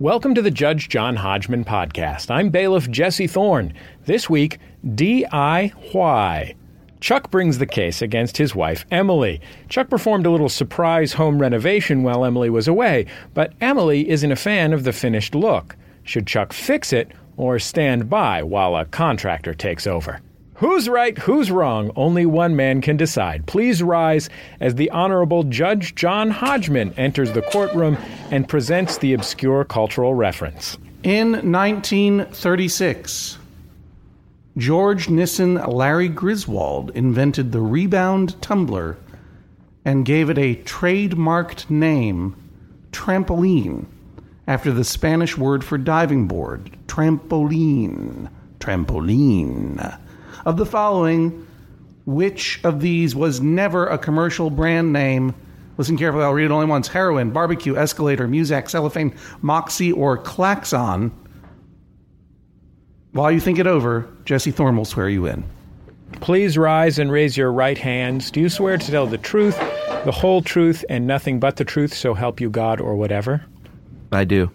Welcome to the Judge John Hodgman podcast. I'm bailiff Jesse Thorne. This week, DIY. Chuck brings the case against his wife, Emily. Chuck performed a little surprise home renovation while Emily was away, but Emily isn't a fan of the finished look. Should Chuck fix it or stand by while a contractor takes over? Who's right, who's wrong? Only one man can decide. Please rise as the Honorable Judge John Hodgman enters the courtroom and presents the obscure cultural reference. In 1936, George Nissen Larry Griswold invented the rebound tumbler and gave it a trademarked name, trampoline, after the Spanish word for diving board, trampoline. Trampoline. Of the following, which of these was never a commercial brand name? Listen carefully, I'll read it only once. Heroin, barbecue, escalator, Muzak, cellophane, moxie, or klaxon. While you think it over, Jesse Thorne will swear you in. Please rise and raise your right hands. Do you swear to tell the truth, the whole truth, and nothing but the truth, so help you God or whatever? I do.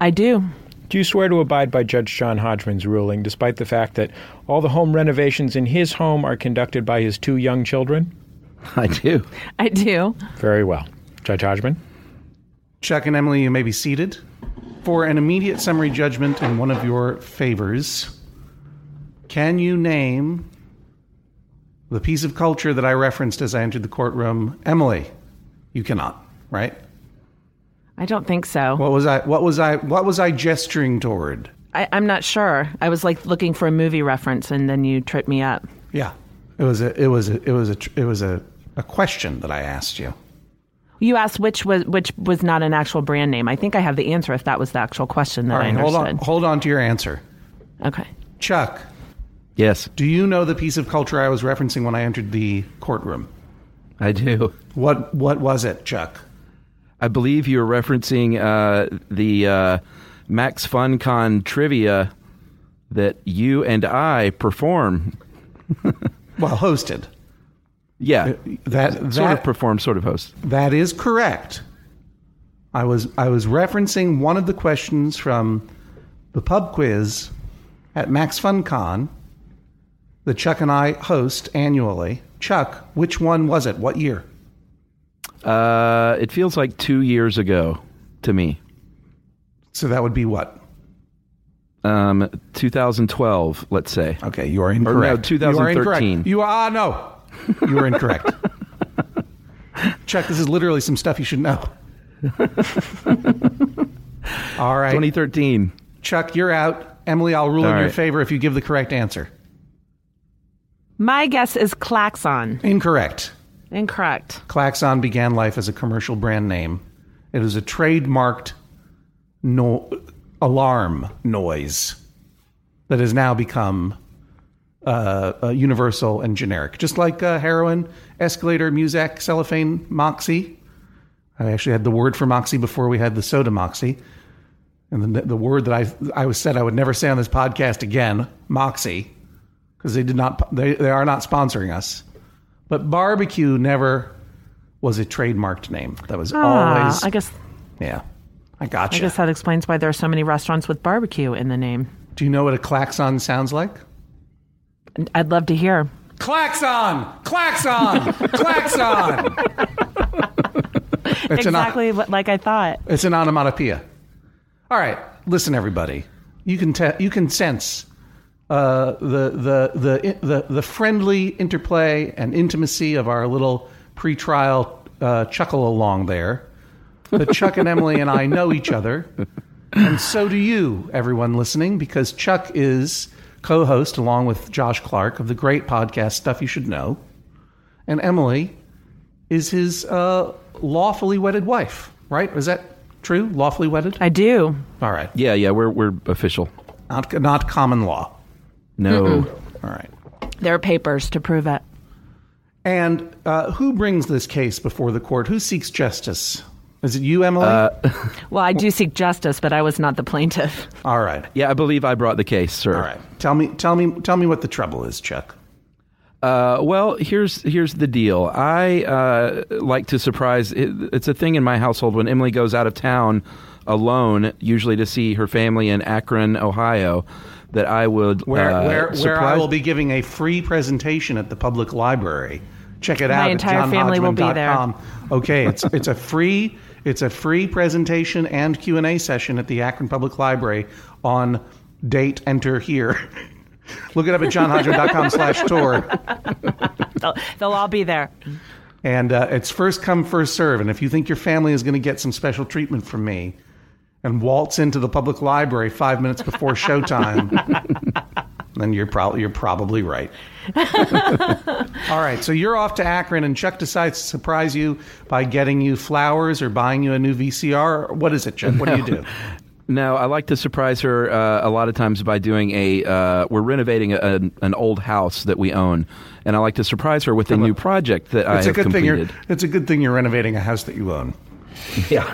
I do. Do you swear to abide by Judge John Hodgman's ruling, despite the fact that all the home renovations in his home are conducted by his two young children? I do. I do. Very well. Judge Hodgman? Chuck and Emily, you may be seated. For an immediate summary judgment in one of your favors, can you name the piece of culture that I referenced as I entered the courtroom? Emily, you cannot, right? I don't think so. What was I what was I what was I gesturing toward? I, I'm not sure. I was like looking for a movie reference, and then you tripped me up. Yeah. It was a it was a it was a it was a, a question that I asked you. You asked which was which was not an actual brand name. I think I have the answer if that was the actual question that All right, I hold on hold on to your answer. Okay. Chuck, Yes, do you know the piece of culture I was referencing when I entered the courtroom? I do. What what was it, Chuck? I believe you're referencing uh, the uh, Max FunCon trivia that you and I perform. Well, hosted. Yeah, That sort that of perform, sort of host. that is correct. I was I was referencing one of the questions from the pub quiz at Max FunCon that Chuck and I host annually. Chuck, which one was it? What year? Uh, it feels like two years ago to me. So that would be what? Um, 2012, let's say. Okay, you are no, incorrect. You are 2013. incorrect. You are no. You are incorrect. Chuck, this is literally some stuff you should know. All right. 2013. Chuck, you're out. Emily, I'll rule All in your favor if you give the correct answer. My guess is Klaxon. Incorrect. Incorrect. Klaxon began life as a commercial brand name. It is a trademarked no- alarm noise that has now become uh, uh, universal and generic, just like uh, heroin, escalator, Muzak, cellophane, moxie. I actually had the word for moxie before we had the soda moxie, and the, the word that I I was said I would never say on this podcast again, moxie, because they did not they they are not sponsoring us. But barbecue never was a trademarked name. That was Ah, always I guess yeah. I got gotcha. I guess that explains why there are so many restaurants with barbecue in the name. Do you know what a klaxon sounds like? I'd love to hear. Klaxon! Klaxon! Klaxon! It's an- exactly what, like I thought. It's an onomatopoeia. All right, listen, everybody. You can te- you can sense uh, the, the the the the friendly interplay and intimacy of our little pretrial uh, chuckle along there. That Chuck and Emily and I know each other, and so do you, everyone listening, because Chuck is co-host along with Josh Clark of the great podcast Stuff You Should Know, and Emily is his uh, lawfully wedded wife. Right? Is that true? Lawfully wedded? I do. All right. Yeah, yeah, we're we're official. Not not common law. No, All right. There are papers to prove it. And uh, who brings this case before the court? Who seeks justice? Is it you, Emily? Well, I do seek justice, but I was not the plaintiff. All right. yeah, I believe I brought the case, sir. All right. Tell me, tell me, tell me what the trouble is, Chuck. Uh, well, here's here's the deal. I uh, like to surprise. It, it's a thing in my household when Emily goes out of town alone, usually to see her family in Akron, Ohio. That I would Where, uh, where, where I will be giving a free presentation at the public library. Check it My out. entire at family will be there. johnhodgman.com. Okay, it's it's a free it's a free presentation and Q and A session at the Akron Public Library on date. Enter here. Look it up at johnhodgman.com slash tour. They'll, they'll all be there. And uh, it's first come, first serve. And if you think your family is going to get some special treatment from me and waltz into the public library five minutes before showtime, then you're, prob- you're probably right. All right, so you're off to Akron, and Chuck decides to surprise you by getting you flowers or buying you a new VCR. What is it, Chuck? What do you do? No, I like to surprise her uh, a lot of times by doing a. Uh, we're renovating a, an, an old house that we own, and I like to surprise her with a new project that I It's a have good thing you're. It's a good thing you're renovating a house that you own. Yeah,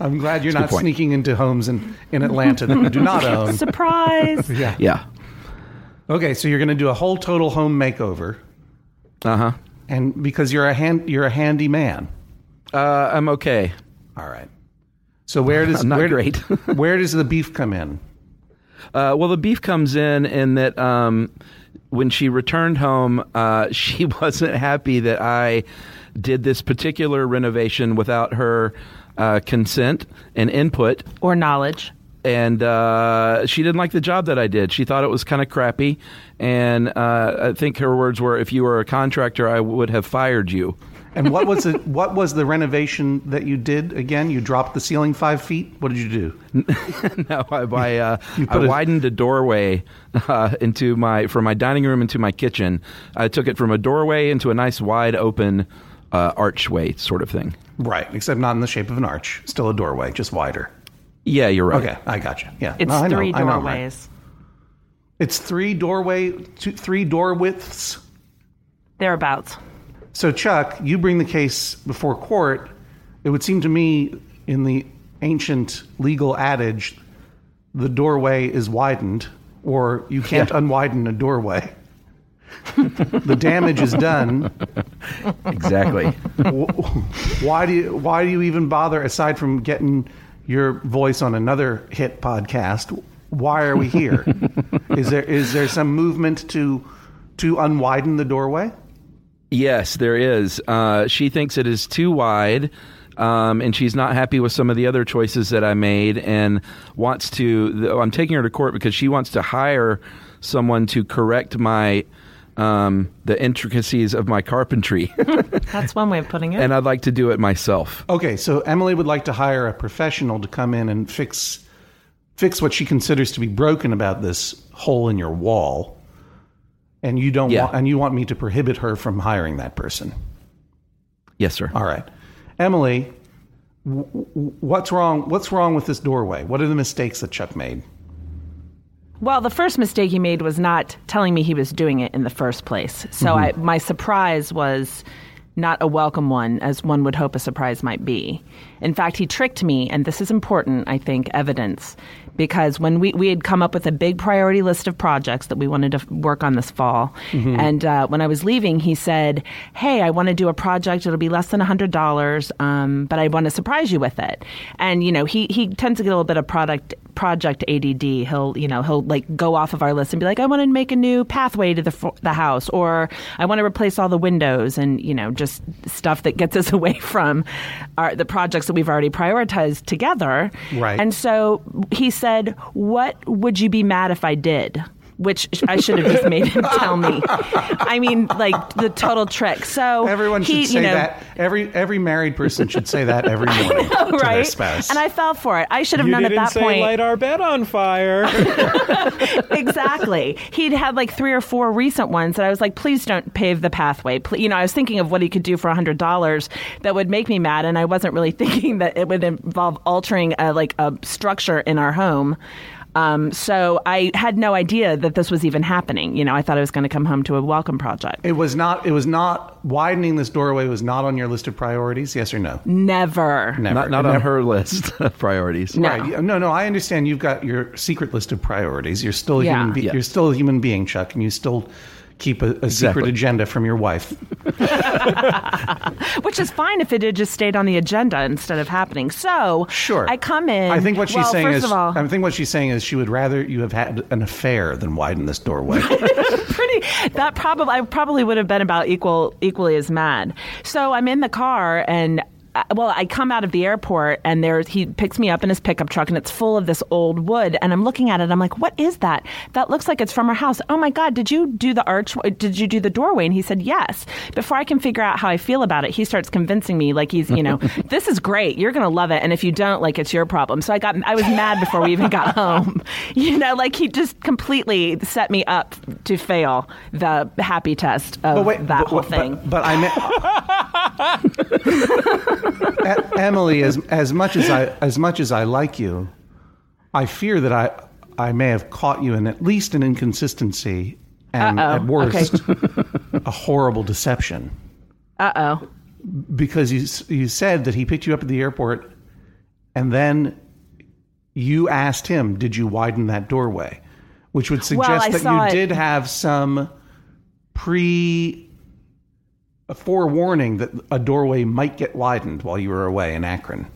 I'm glad you're not point. sneaking into homes in, in Atlanta that you do not own. Surprise! Yeah. yeah, Okay, so you're going to do a whole total home makeover, uh huh. and because you're a hand, you're a handy man. Uh, I'm okay. All right. So where does I'm not where, great. where does the beef come in? Uh, well, the beef comes in in that um, when she returned home, uh, she wasn't happy that I did this particular renovation without her uh, consent and input. Or knowledge. and uh, she didn't like the job that I did. She thought it was kind of crappy, and uh, I think her words were, "If you were a contractor, I would have fired you." And what was the what was the renovation that you did again? You dropped the ceiling five feet. What did you do? no, I, I, uh, You I widened a doorway uh, into my from my dining room into my kitchen. I took it from a doorway into a nice wide open uh, archway sort of thing. Right, except not in the shape of an arch. Still a doorway, just wider. Yeah, you're right. Okay, I got you. Yeah, It's No, I know, three I know, right. doorways. It's three doorway, two, three door widths. Thereabouts. So, Chuck, you bring the case before court. It would seem to me, in the ancient legal adage, the doorway is widened, or you can't unwiden a doorway. the damage is done. Exactly. Why do you Why do you even bother? Aside from getting your voice on another hit podcast, why are we here? is there is there some movement to to unwiden the doorway? Yes, there is. Uh, she thinks it is too wide, um, and she's not happy with some of the other choices that I made, and wants to. I'm taking her to court because she wants to hire someone to correct my um, the intricacies of my carpentry, That's one way of putting it. and I'd like to do it myself. Okay, so Emily would like to hire a professional to come in and fix fix what she considers to be broken about this hole in your wall. And you don't Yeah. want and you want me to prohibit her from hiring that person. Yes, sir. All right. Emily, w- w- what's wrong what's wrong with this doorway? What are the mistakes that Chuck made? Well, the first mistake he made was not telling me he was doing it in the first place. So I, my surprise was not a welcome one, as one would hope a surprise might be. In fact, he tricked me, and this is important, I think, evidence, because when we, we had come up with a big priority list of projects that we wanted to work on this fall, and uh, when I was leaving, he said, Hey, I want to do a project. It'll be less than $100, um, but I want to surprise you with it. And, you know, he, he tends to get a little bit of product project ADD. He'll, you know, he'll like go off of our list and be like, I want to make a new pathway to the the house, or I want to replace all the windows, and you know, just stuff that gets us away from our the projects that we've already prioritized together. Right. And so he said, "What would you be mad if I did?" Which I should have just made him tell me. I mean, like the total trick. So Everyone should he, say you know, that. Every every married person should say that every morning to their right? spouse. And I fell for it. I should have You known didn't at that say point. light our bed on fire. exactly. He'd had like three or four recent ones that I was like, please don't pave the pathway. Pl- You know, I was thinking of what he could do for hundred dollars that would make me mad, and I wasn't really thinking that it would involve altering a, like a structure in our home. Um, so I had no idea that this was even happening. You know, I thought I was going to come home to a welcome project. It was not. It was not widening this doorway. Was not on your list of priorities. Yes or no? Never. Never. Not, not Never. on her list of priorities. No. Right. No, no. I understand. You've got your secret list of priorities. You're still a Yeah. human. Be- Yeah. You're still a human being, Chuck, and you still keep a, a secret agenda from your wife. Which is fine if it had just stayed on the agenda instead of happening. So Sure. I come in. I think what she's well, saying first is. of all, I think what she's saying is she would rather you have had an affair than widen this doorway. pretty that probably I probably would have been about equal equally as mad. So I'm in the car and well, I come out of the airport and there's he picks me up in his pickup truck and it's full of this old wood and I'm looking at it. I'm like, what is that? That looks like it's from our house. Oh my god, did you do the arch? Did you do the doorway? And he said yes. Before I can figure out how I feel about it, he starts convincing me like he's you know this is great. You're gonna love it, and if you don't, like it's your problem. So I got I was mad before we even got home. You know, like he just completely set me up to fail the happy test of that but, whole but- thing. But, I meant Emily, as as much as I as much as I like you, I fear that I I may have caught you in at least an inconsistency and Uh-oh. at worst a horrible deception. Uh oh. Because you you said that he picked you up at the airport, and then you asked him, "Did you widen that doorway?" Which would suggest I that you it- did have some pre forewarning that a doorway might get widened while you were away in Akron.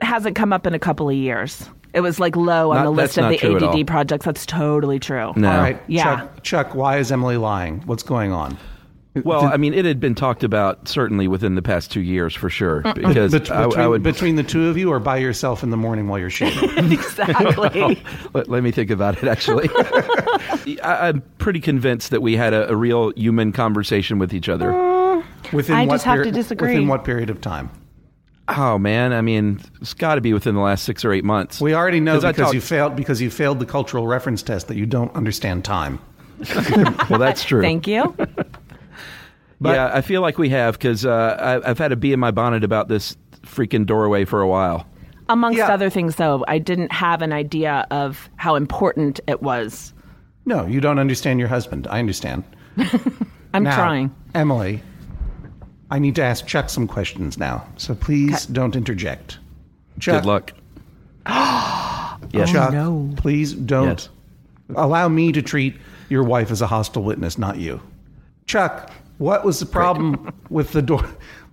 Hasn't come up in a couple of years. It was like low on Not- the list of the. ADD projects. That's totally true. No. All right, Yeah. Chuck, Chuck, why is Emily lying? What's going on? Well, I mean, it had been talked about certainly within the past two years for sure. Because Bet- I, between, I would. between the two of you, or by yourself in the morning while you're shaving? exactly. let, let me think about it. Actually, I, I'm pretty convinced that we had a, a real human conversation with each other. Oh, Within I what just have to disagree. Within what period of time? Oh man, I mean, it's got to be within the last six or eight months. We already know 'Cause I because talked- you failed because you failed the cultural reference test that you don't understand time. well, that's true. Thank you. yeah, I feel like we have because uh, I, I've had a bee in my bonnet about this freaking doorway for a while. Amongst Yeah. other things, though, I didn't have an idea of how important it was. No, you don't understand your husband. I understand. I'm Now, trying. Emily, I need to ask Chuck some questions now, so please don't interject. Chuck, Good luck. Oh, yes. Chuck, no. please don't Yes. allow me to treat your wife as a hostile witness, not you. Chuck, what was the problem with the door?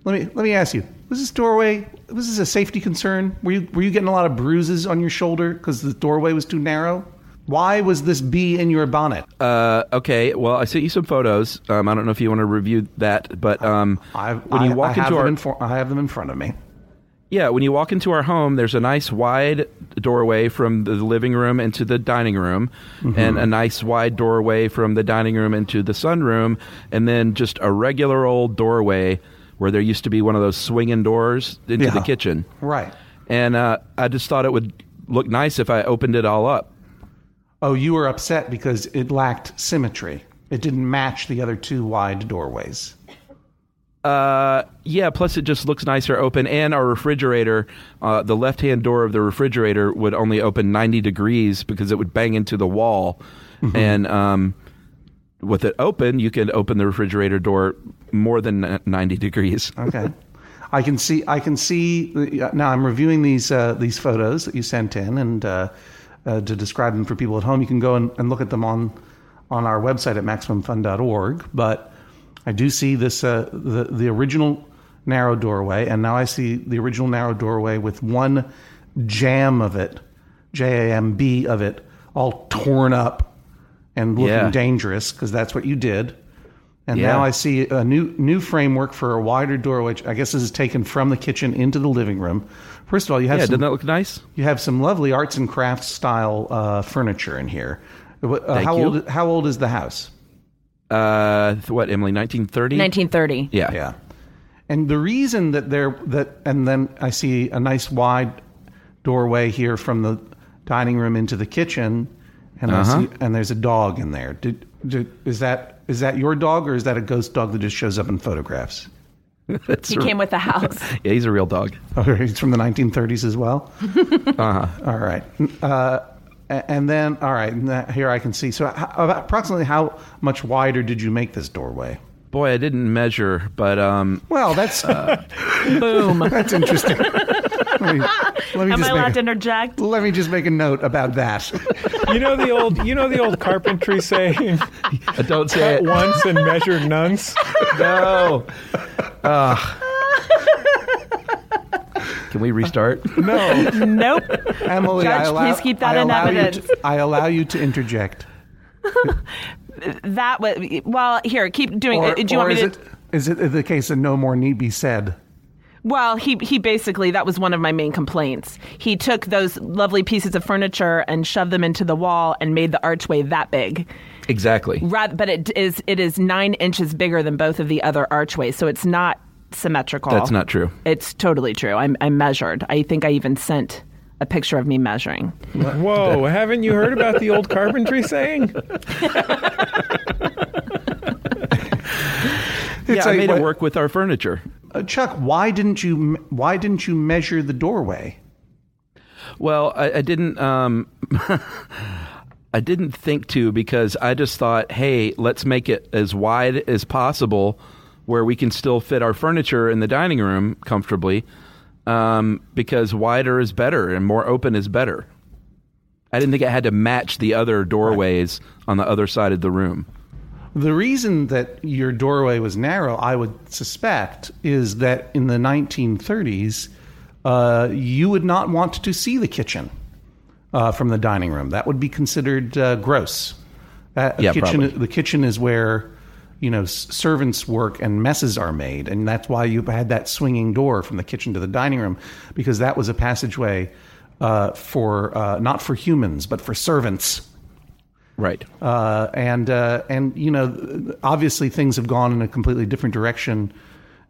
Let me let me ask you. Was this doorway was this a safety concern? Were you were you getting a lot of bruises on your shoulder because the doorway was too narrow? Why was this bee in your bonnet? Uh, okay. Well, I sent you some photos. Um, I don't know if you want to review that, but um, I, when you walk into them our for- I have them in front of me. yeah, when you walk into our home, there's a nice wide doorway from the living room into the dining room, Mm-hmm. and a nice wide doorway from the dining room into the sunroom, and then just a regular old doorway where there used to be one of those swinging doors into the kitchen. Right. And uh, I just thought it would look nice if I opened it all up. Oh, you were upset because it lacked symmetry. It didn't match the other two wide doorways. Uh, yeah. Plus, it just looks nicer open, and our refrigerator, uh, the left-hand door of the refrigerator would only open ninety degrees because it would bang into the wall, and um, with it open, you can open the refrigerator door more than ninety degrees. Okay. I can see. I can see. uh, Now I'm reviewing these uh, these photos that you sent in, and uh, to describe them for people at home, you can go and, and look at them on on our website at maximumfun.org. But I do see this uh, the the original narrow doorway, and now I see the original narrow doorway with one jamb of it, J A M B of it, all torn up and looking Yeah. dangerous because that's what you did. And Yeah. now I see a new new framework for a wider door, which I guess this is taken from the kitchen into the living room. First of all, you have Yeah, some, doesn't that look nice? you have some lovely arts and crafts style uh, furniture in here. Uh, Thank how you. old how old is the house? Uh, what Emily? Nineteen thirty. 1930. Yeah. Yeah, and the reason that there that and then I see a nice wide doorway here from the dining room into the kitchen, and Uh-huh. see and there's a dog in there. Did, did is that is that your dog or is that a ghost dog that just shows up in photographs? That's He a- came with the house. yeah, he's a real dog. Oh, he's from the 1930s as well. Uh-huh. All right. Uh, And then, all right, here I can see. So, how, approximately how much wider did you make this doorway? Boy, I didn't measure, but um, Well, that's Boom. that's interesting. Let me, let me Am just I allowed make to interject? let me just make a note about that. You know the old, you know the old carpentry saying, I don't say it. once and measure nonce." No. Ugh. Can we restart? No, Nope. Emily, I allow, please keep that I in you evidence. to- I allow you to interject. That was well. Here, keep doing. Or, it. Do you or want me is to? it is it the case that no more need be said? Well, he he basically that was one of my main complaints. He took those lovely pieces of furniture and shoved them into the wall and made the archway that big. Exactly. Rather, but it is it is nine inches bigger than both of the other archways, so it's not symmetrical. That's not true. It's totally true. I'm, I measured. I think I even sent a picture of me measuring. Whoa! Haven't you heard about the old carpentry saying? Yeah, It's I like made what- it work with our furniture. Uh, Chuck, why didn't you why didn't you measure the doorway? Well, I, I didn't. Um, I didn't think to because I just thought, hey, let's make it as wide as possible, where we can still fit our furniture in the dining room comfortably. Um, because wider is better and more open is better. I didn't think it had to match the other doorways on the other side of the room. The reason that your doorway was narrow, I would suspect, is that in the 1930s, uh, you would not want to see the kitchen uh, from the dining room. That would be considered uh, gross. Uh, Yeah, kitchen, probably. the kitchen is where you know servants work and messes are made, and that's why you had that swinging door from the kitchen to the dining room because that was a passageway uh, for uh, not for humans but for servants Right. uh, and uh, and you know obviously things have gone in a completely different direction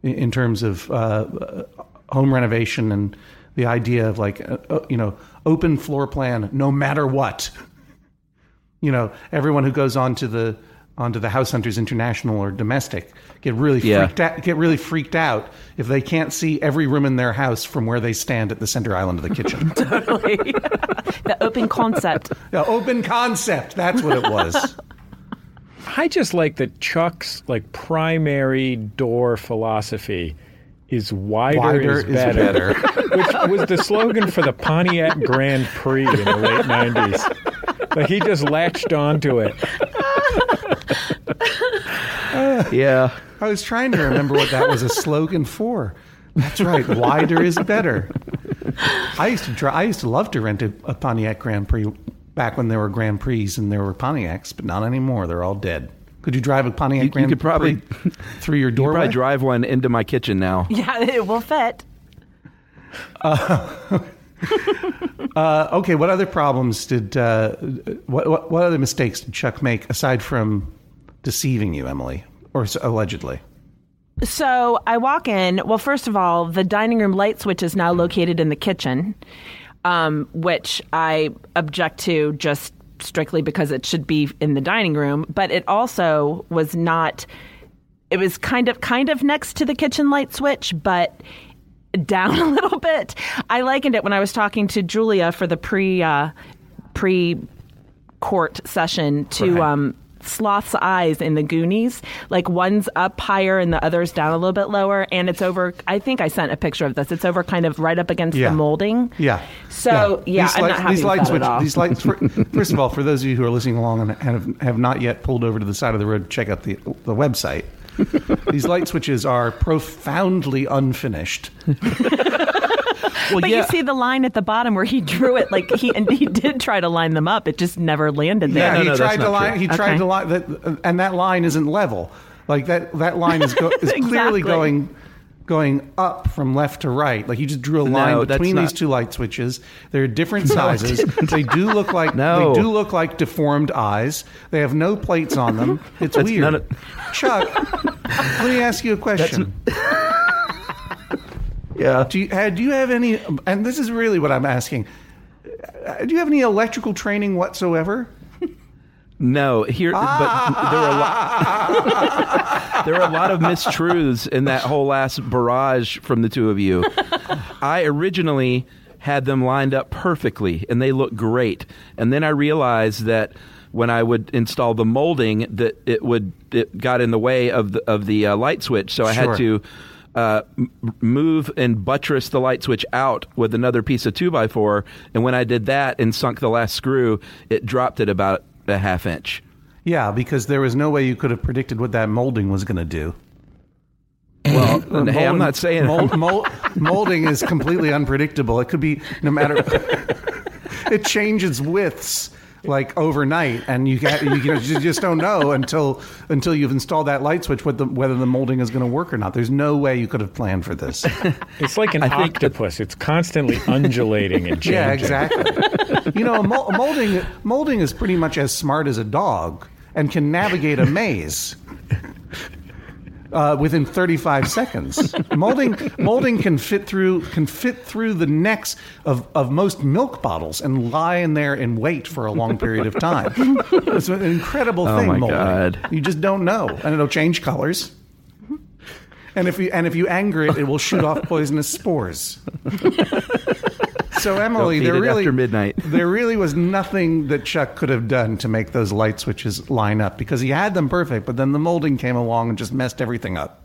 in, in terms of uh, home renovation and the idea of like uh, uh, you know open floor plan no matter what you know everyone who goes on to the onto the house hunters international or domestic get really Yeah. freaked out get really freaked out if they can't see every room in their house from where they stand at the center island of the kitchen totally, the open concept. Yeah, open concept that's what it was I just like that Chuck's like primary door philosophy is wider, Wider is is better, better. which was the slogan for the Pontiac Grand Prix in the late '90s. Like he just latched onto it. yeah. I was trying to remember what that was a slogan for. That's right. Wider is better. I used to try, I used to love to rent a, a Pontiac Grand Prix back when there were Grand Prix and there were Pontiacs, but not anymore. They're all dead. Could you drive a Pontiac You- you Grand could probably- Prix through your You doorway? probably drive one into my kitchen now. Yeah, it will fit. uh, okay. What other problems did uh, what, what what other mistakes did Chuck make aside from deceiving you, Emily, or s- allegedly? So I walk in. Well, first of all, the dining room light switch is now located in the kitchen, um, which I object to just strictly because it should be in the dining room. But it also was not. It was kind of kind of next to the kitchen light switch, but down a little bit. I likened it when I was talking to Julia for the pre uh, pre court session to Right. um, Sloth's eyes in the Goonies. Like one's up higher and the other's down a little bit lower, and it's over. I think I sent a picture of this. It's over kind of right up against Yeah. the molding. Yeah. So yeah, These I'm lights, not happy these lights, which, these lights. For, first of all, for those of you who are listening along and have, have not yet pulled over to the side of the road to check out the the website, these light switches are profoundly unfinished. Well, but yeah. you see the line at the bottom where he drew it. Like he and he did try to line them up. It just never landed there. Yeah, no, he no, that's tried to line. true. He tried Okay. to line that, and that line isn't level. Like that. That line is go, is clearly going going up from left to right. Like you just drew a line No, that's between these two light switches. They're different sizes. they do look like No. they do look like deformed eyes. They have no plates on them. It's That's weird. of- Chuck, let me ask you a question. Yeah. Do you, do you have any? And this is really what I'm asking. Do you have any electrical training whatsoever? No, here, but there were a lot. there were a lot of mistruths in that whole last barrage from the two of you. I originally had them lined up perfectly, and they looked great. And then I realized that when I would install the molding, that it would it got in the way of the of the uh, light switch, so I Sure. had to. Uh, move and buttress the light switch out with another piece of two by four, and when I did that and sunk the last screw, it dropped it about a half inch. Yeah, because there was no way you could have predicted what that molding was going to do. Well, hey, I'm not saying mold, mold, molding is completely unpredictable. It could be no matter. it changes widths like overnight, and you got you, you just don't know until until you've installed that light switch what the, whether the molding is going to work or not. There's no way you could have planned for this. It's like an I think that- octopus. It's constantly undulating and changing. yeah, exactly. you know, mol- molding molding is pretty much as smart as a dog and can navigate a maze. Uh, within 35 seconds, molding molding can fit through can fit through the necks of, of most milk bottles and lie in there and wait for a long period of time. It's an incredible thing. Oh thing. my molding. God. You just don't know, and it'll change colors. And if you and if you anger it, it will shoot off poisonous spores. So Emily, there really after midnight. there really was nothing that Chuck could have done to make those light switches line up because he had them perfect, but then the molding came along and just messed everything up.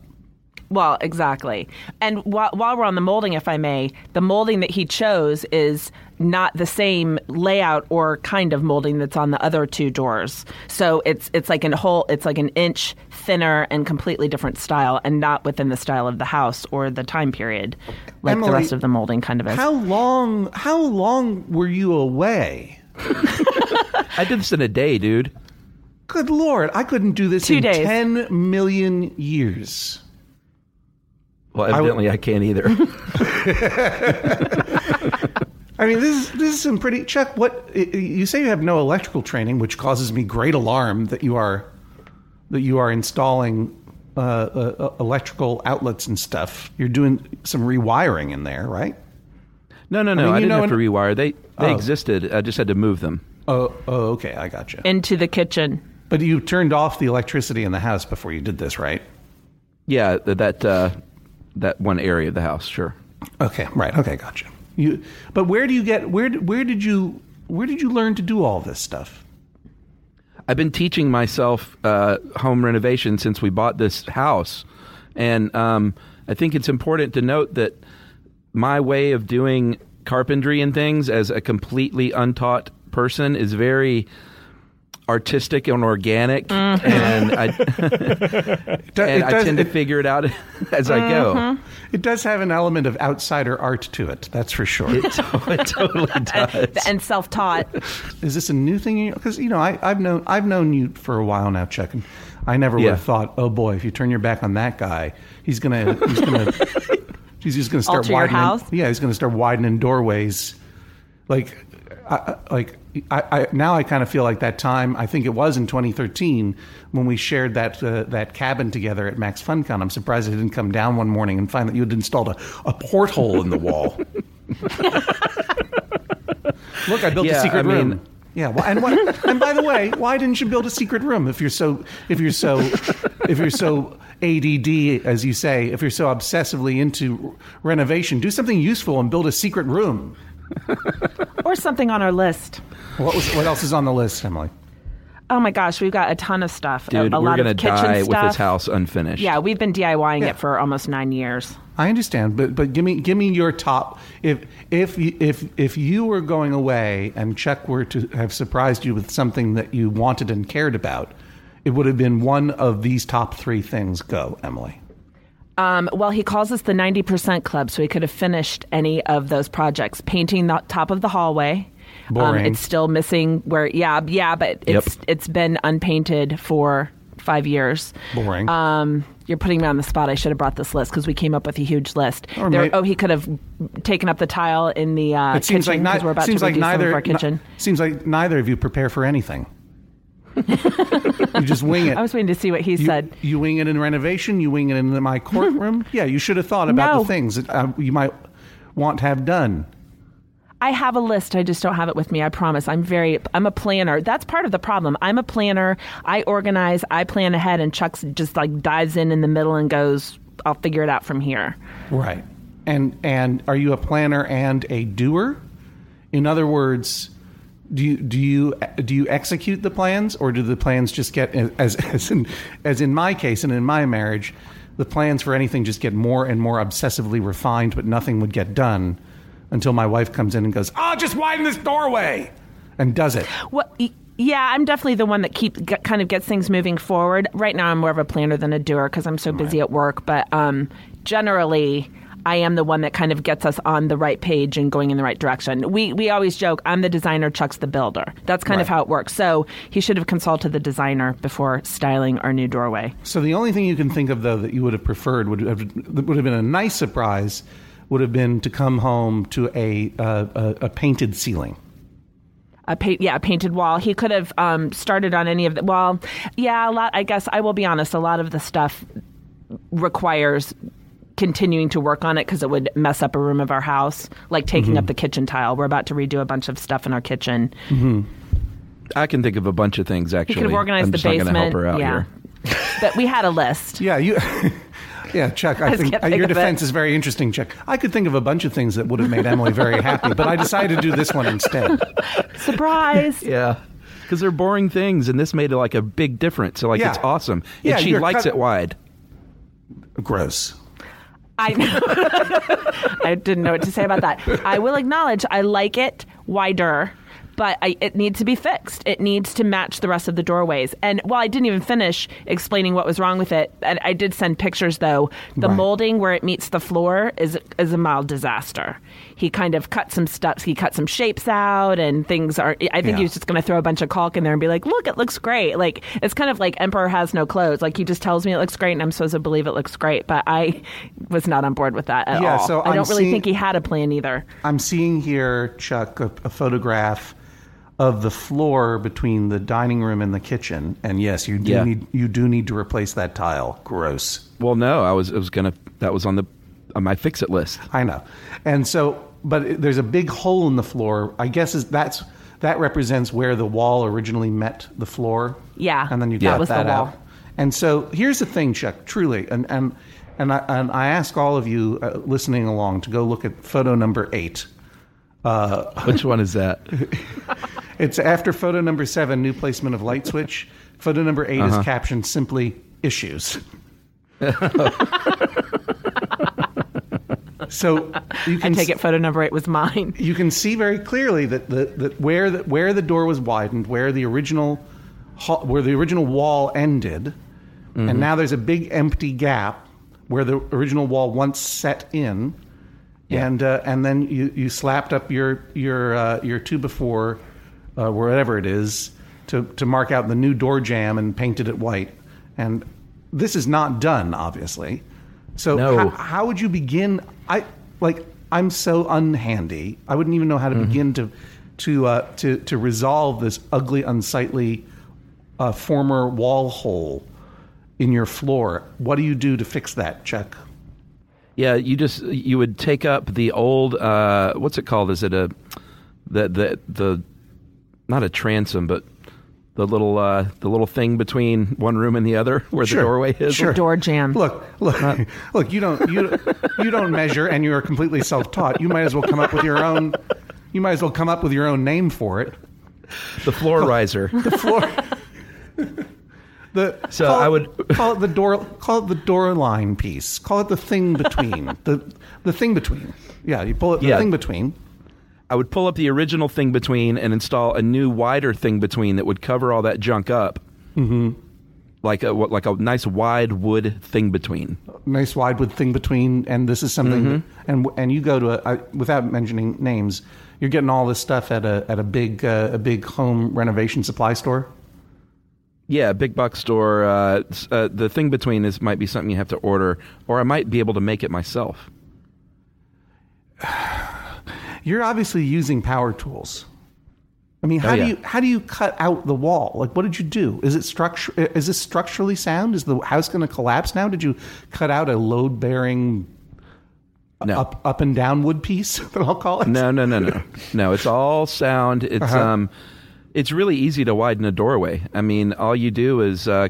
Well, exactly. And while, while we're on the molding, if I may, the molding that he chose is not the same layout or kind of molding that's on the other two doors. So it's it's like an whole it's like an inch thinner and completely different style, and not within the style of the house or the time period, like Emily, the rest of the molding kind of is. How long how long were you away? I did this in a day, dude. Good lord, I couldn't do this Two in days. 10 million years. Well, evidently I, can't either. I mean, this is this is some pretty Chuck. What i- i- you say you have no electrical training, which causes me great alarm that you are that you are installing uh, uh, uh, electrical outlets and stuff. You're doing some rewiring in there, right? No, no, no. I, mean, you didn't know, have to in- rewire. They they Oh. existed. I just had to move them. Oh, oh, okay, I got you. into the kitchen. But you turned off the electricity in the house before you did this, right? Yeah, that uh, that one area of the house. Sure. Okay, right. Okay, gotcha. You, but where do you get where where did you where did you learn to do all this stuff? I've been teaching myself uh, home renovation since we bought this house, and um, I think it's important to note that my way of doing carpentry and things as a completely untaught person is very artistic and organic, mm-hmm. and I and it I does- tend to figure it out as I go. Mm-hmm. It does have an element of outsider art to it. That's for sure. It, to- it totally does. And self taught. Is this a new thing? Because you know, I, I've known I've known you for a while now, Chuck, and I never would Yeah. have thought, oh boy, if you turn your back on that guy, he's gonna he's gonna he's just gonna start Alter widening. Yeah, he's gonna start widening doorways. Like, I, I- like I, I now I kind of feel like that time. I think it was in 2013 when we shared that uh, that cabin together at Max FunCon. I'm surprised I didn't come down one morning and find that you had installed a, a porthole in the wall. Look, I built a secret I mean- room. Yeah, why- and what, and by the way, why didn't you build a secret room if you're so if you're so if you're so ADD as you say, if you're so obsessively into renovation, do something useful and build a secret room. Or something on our list. What was what else is on the list, Emily? Oh my gosh, we've got a ton of stuff. a, Dude, a we're lot gonna of kitchen die stuff. with this house unfinished. Yeah, we've been DIYing Yeah. it for almost nine years. I understand, but but give me give me your top if if you- if if you were going away and Chuck were to have surprised you with something that you wanted and cared about, it would have been one of these top three things. Go, Emily. Um, well, he calls us the 90% club, so he could have finished any of those projects. Painting the top of the hallway. Um, Boring. it's still missing where, yeah, yeah, but it's Yep. it's been unpainted for five years. Boring. Um, you're putting me on the spot. I should have brought this list because we came up with a huge list. There- may- oh, he could have taken up the tile in the uh, it seems kitchen like, because ni- we're about to like neither of our kitchen. seems like neither of you prepare for anything. You just wing it. I was waiting to see what he you, said. you wing it in renovation. You wing it in my courtroom. yeah, you should have thought about No. the things that uh, you might want to have done. I have a list. I just don't have it with me. I promise. I'm very. I'm a planner. That's part of the problem. I'm a planner. I organize. I plan ahead, and Chuck's just like dives in in the middle and goes, "I'll figure it out from here." Right. And and are you a planner and a doer? In other words, do you do you do you execute the plans, or do the plans just get as as in as in my case and in my marriage, the plans for anything just get more and more obsessively refined, but nothing would get done until my wife comes in and goes, "Oh, just widen this doorway," and does it. Y- Yeah, I'm definitely the one that keep get, kind of gets things moving forward. Right now, I'm more of a planner than a doer because I'm so busy at work. But um, generally, I am the one that kind of gets us on the right page and going in the right direction. We we always joke, I'm the designer, Chuck's the builder. That's kind of how it works. So he should have consulted the designer before styling our new doorway. So the only thing you can think of though that you would have preferred would have would have been a nice surprise would have been to come home to a uh, a, a painted ceiling. a pa- yeah, a painted wall. He could have um, started on any of the. Well, yeah, a lot. I guess I will be honest. A lot of the stuff requires continuing to work on it because it would mess up a room of our house, like taking up the kitchen tile. We're about to redo a bunch of stuff in our kitchen. I can think of a bunch of things actually. He could have organized I'm the just basement. gonna help her out yeah, here. but we had a list. Yeah, you. Yeah, Chuck. I just think uh, think your defense is very interesting, Chuck. I could think of a bunch of things that would have made Emily very happy, but I decided to do this one instead. Surprise! Yeah. Because they're boring things, and this made like a big difference. So like Yeah. it's awesome, Yeah, and she likes cut- it wide. Gross. I know. I didn't know what to say about that. I will acknowledge I like it wider, but I, it needs to be fixed. It needs to match the rest of the doorways. And while I didn't even finish explaining what was wrong with it, and I did send pictures though. The Right. molding where it meets the floor is is a mild disaster. He kind of cut some stuff. He cut some shapes out, and things are. I think Yeah. he was just going to throw a bunch of caulk in there and be like, "Look, it looks great." Like it's kind of like Emperor has no clothes. Like he just tells me it looks great, and I'm supposed to believe it looks great. But I was not on board with that at Yeah, all. so I I'm don't really seeing- think he had a plan either. I'm seeing here, Chuck, a, a photograph of the floor between the dining room and the kitchen. And yes, you do Yeah. need you do need to replace that tile. Gross. Well, no, I was I was gonna that was on the on my fix it list. I know. And so, but there's a big hole in the floor. I guess is that's that represents where the wall originally met the floor. Yeah, and then you that got was that out. And so here's the thing, Chuck. Truly, and and and I, and I ask all of you uh, listening along to go look at photo number eight. Which one is that? It's after photo number seven, new placement of light switch. Photo number 8 Uh-huh. is captioned simply issues. so you I can take it photo number eight was mine. you can see very clearly that the that where the where the door was widened, where the original ho- where the original wall ended, and now there's a big empty gap where the original wall once set in, and uh, and then you, you slapped up your your uh, your two by four uh, wherever it is to to mark out the new door jamb and painted it white, and this is not done obviously. So No. how, how would you begin? I like I'm so unhandy. I wouldn't even know how to begin to to uh, to to resolve this ugly, unsightly uh, former wall hole in your floor. What do you do to fix that, Chuck? Yeah, you just you would take up the old uh, what's it called? Is it a the the the not a transom, but the little uh, the little thing between one room and the other where Sure, the doorway is. sure. Door jamb. Look, look, look. You don't you you don't measure, and you are completely self-taught. You might as well come up with your own. You might as well come up with your own name for it. The floor riser. The floor. The, So call I would- call it the door. Call it the door line piece. Call it the thing between the the thing between. Yeah, you pull it the Yeah. thing between. I would pull up the original thing between and install a new wider thing between that would cover all that junk up. Mm-hmm. Like a like a nice wide wood thing between. nice wide wood thing between and this is something Mm-hmm. that, and and you go to a I, without mentioning names you're getting all this stuff at a at a big uh, a big home renovation supply store Yeah, big box store. Uh, uh, the thing between is might be something you have to order, or I might be able to make it myself. you're obviously using power tools I mean, how Oh, do you how do you cut out the wall? Like, what did you do? Is it structure? Is this structurally sound? Is the house going to collapse now? Did you cut out a load bearing No. up up and down wood piece? That I'll call it. No, no, no, no, no. It's all sound. It's Uh-huh. um, it's really easy to widen a doorway. I mean, all you do is uh,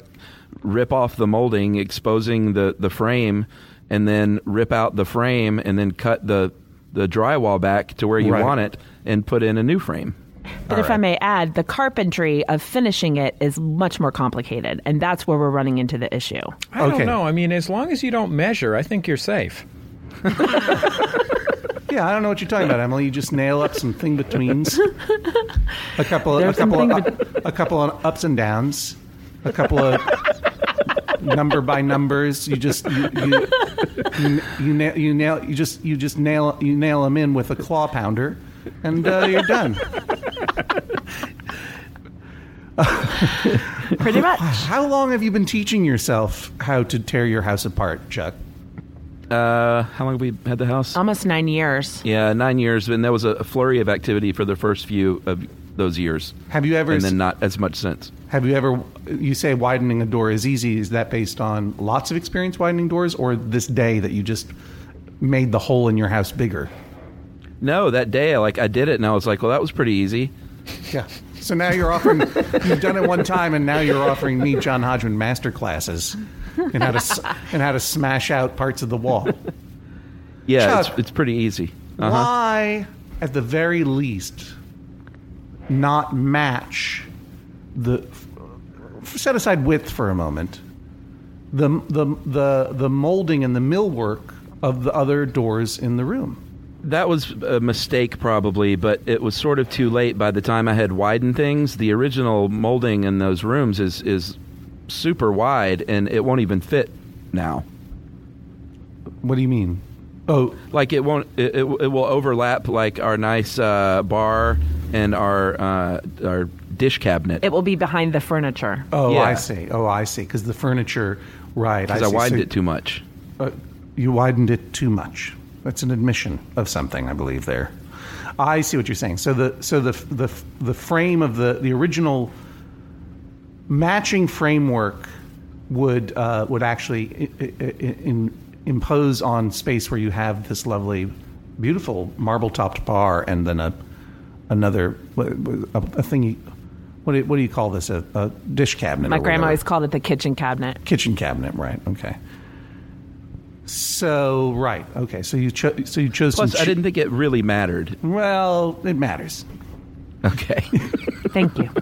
rip off the molding, exposing the the frame, and then rip out the frame and then cut the the drywall back to where you Right. want it and put in a new frame. But if I may add, the carpentry of finishing it is much more complicated, and that's where we're running into the issue. I Okay. don't know. I mean, as long as you don't measure, I think you're safe. Yeah, I don't know what you're talking about, Emily. You just nail up some thing betweens, a couple, of, a There's some couple, of, a couple of ups and downs, a couple of number by numbers. You just you you you, you, nail, you nail you just you just nail you nail them in with a claw pounder, and uh, you're done. Pretty much. How long have you been teaching yourself how to tear your house apart, Chuck? Uh, how long have we had the house? Almost nine years. yeah, nine years, and that was a flurry of activity for the first few of those years, Have you ever and then not as much since. Have you ever, you say widening a door is easy. Is that based on lots of experience widening doors or this day that you just made the hole in your house bigger? No, that day, like I did it, and I was like, well, that was pretty easy. Yeah. So now you're offering, you've done it one time and now you're offering me, John Hodgman, master classes in how to, in how to smash out parts of the wall. Yeah, Chuck. it's, it's pretty easy. Uh-huh. Why, at the very least, not match the, f- set aside width for a moment, the, the, the, the molding and the millwork of the other doors in the room? That was a mistake, probably, but it was sort of too late by the time I had widened things. The original molding in those rooms is, is super wide, and it won't even fit now. What do you mean? Oh, Like it won't. It, it, it will overlap like our nice uh, bar and our uh, our dish cabinet. It will be behind the furniture. oh, Yeah. I see. Oh, I see. Because the furniture, right? because I, see. widened So- it too much. Uh, you widened it too much. That's an admission of something, I believe. There, I see what you're saying. So the so the the the frame of the the original matching framework would uh, would actually i- i- i- in, impose on space where you have this lovely, beautiful marble topped bar and then a another a, a thing. You, what do you, what do you call this? A, a dish cabinet. My or grandma always called it the kitchen cabinet. kitchen cabinet, right? Okay. So right, okay. So you cho- so you chose. Plus, some I didn't think it really mattered. Well, it matters. Okay. Thank you.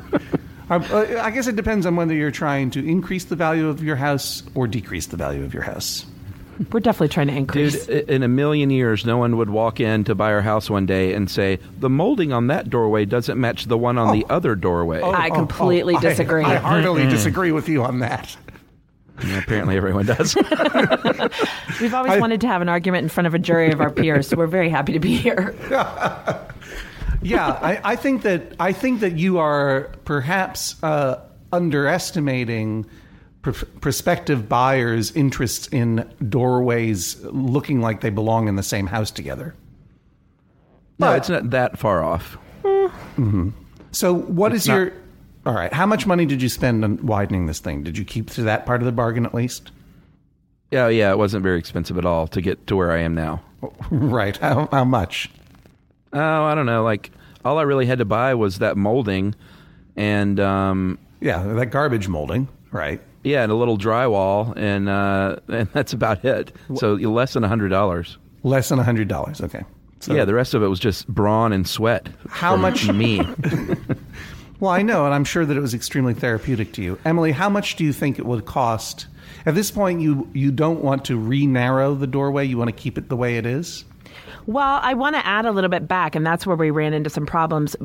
Uh, uh, I guess it depends on whether you're trying to increase the value of your house or decrease the value of your house. We're definitely trying to increase. Dude, i- in a million years, no one would walk in to buy our house one day and say, the molding on that doorway doesn't match the one on the other doorway. I completely I- disagree. I, heartily disagree with you on that. And apparently, everyone does. We've always I- wanted to have an argument in front of a jury of our peers, so we're very happy to be here. Yeah, I, I think that I think that you are perhaps uh, underestimating pr- prospective buyers' interests in doorways looking like they belong in the same house together. no, it's not that far off. So, what is not- your? All right, how much money did you spend on widening this thing? Did you keep to that part of the bargain at least? Yeah, yeah, it wasn't very expensive at all to get to where I am now. right. How, how much? Oh, I don't know. Like, all I really had to buy was that molding and, um, Yeah, that garbage molding. Right. yeah, and a little drywall, and, uh, and that's about it. So less than a $100. Less than a hundred dollars. Okay. So, yeah, the rest of it was just brawn and sweat. How from much- Me. Well, I know, and I'm sure that it was extremely therapeutic to you, Emily. How much do you think it would cost? At this point, you you don't want to re-narrow the doorway. You want to keep it the way it is. Well, I want to add a little bit back, and that's where we ran into some problems.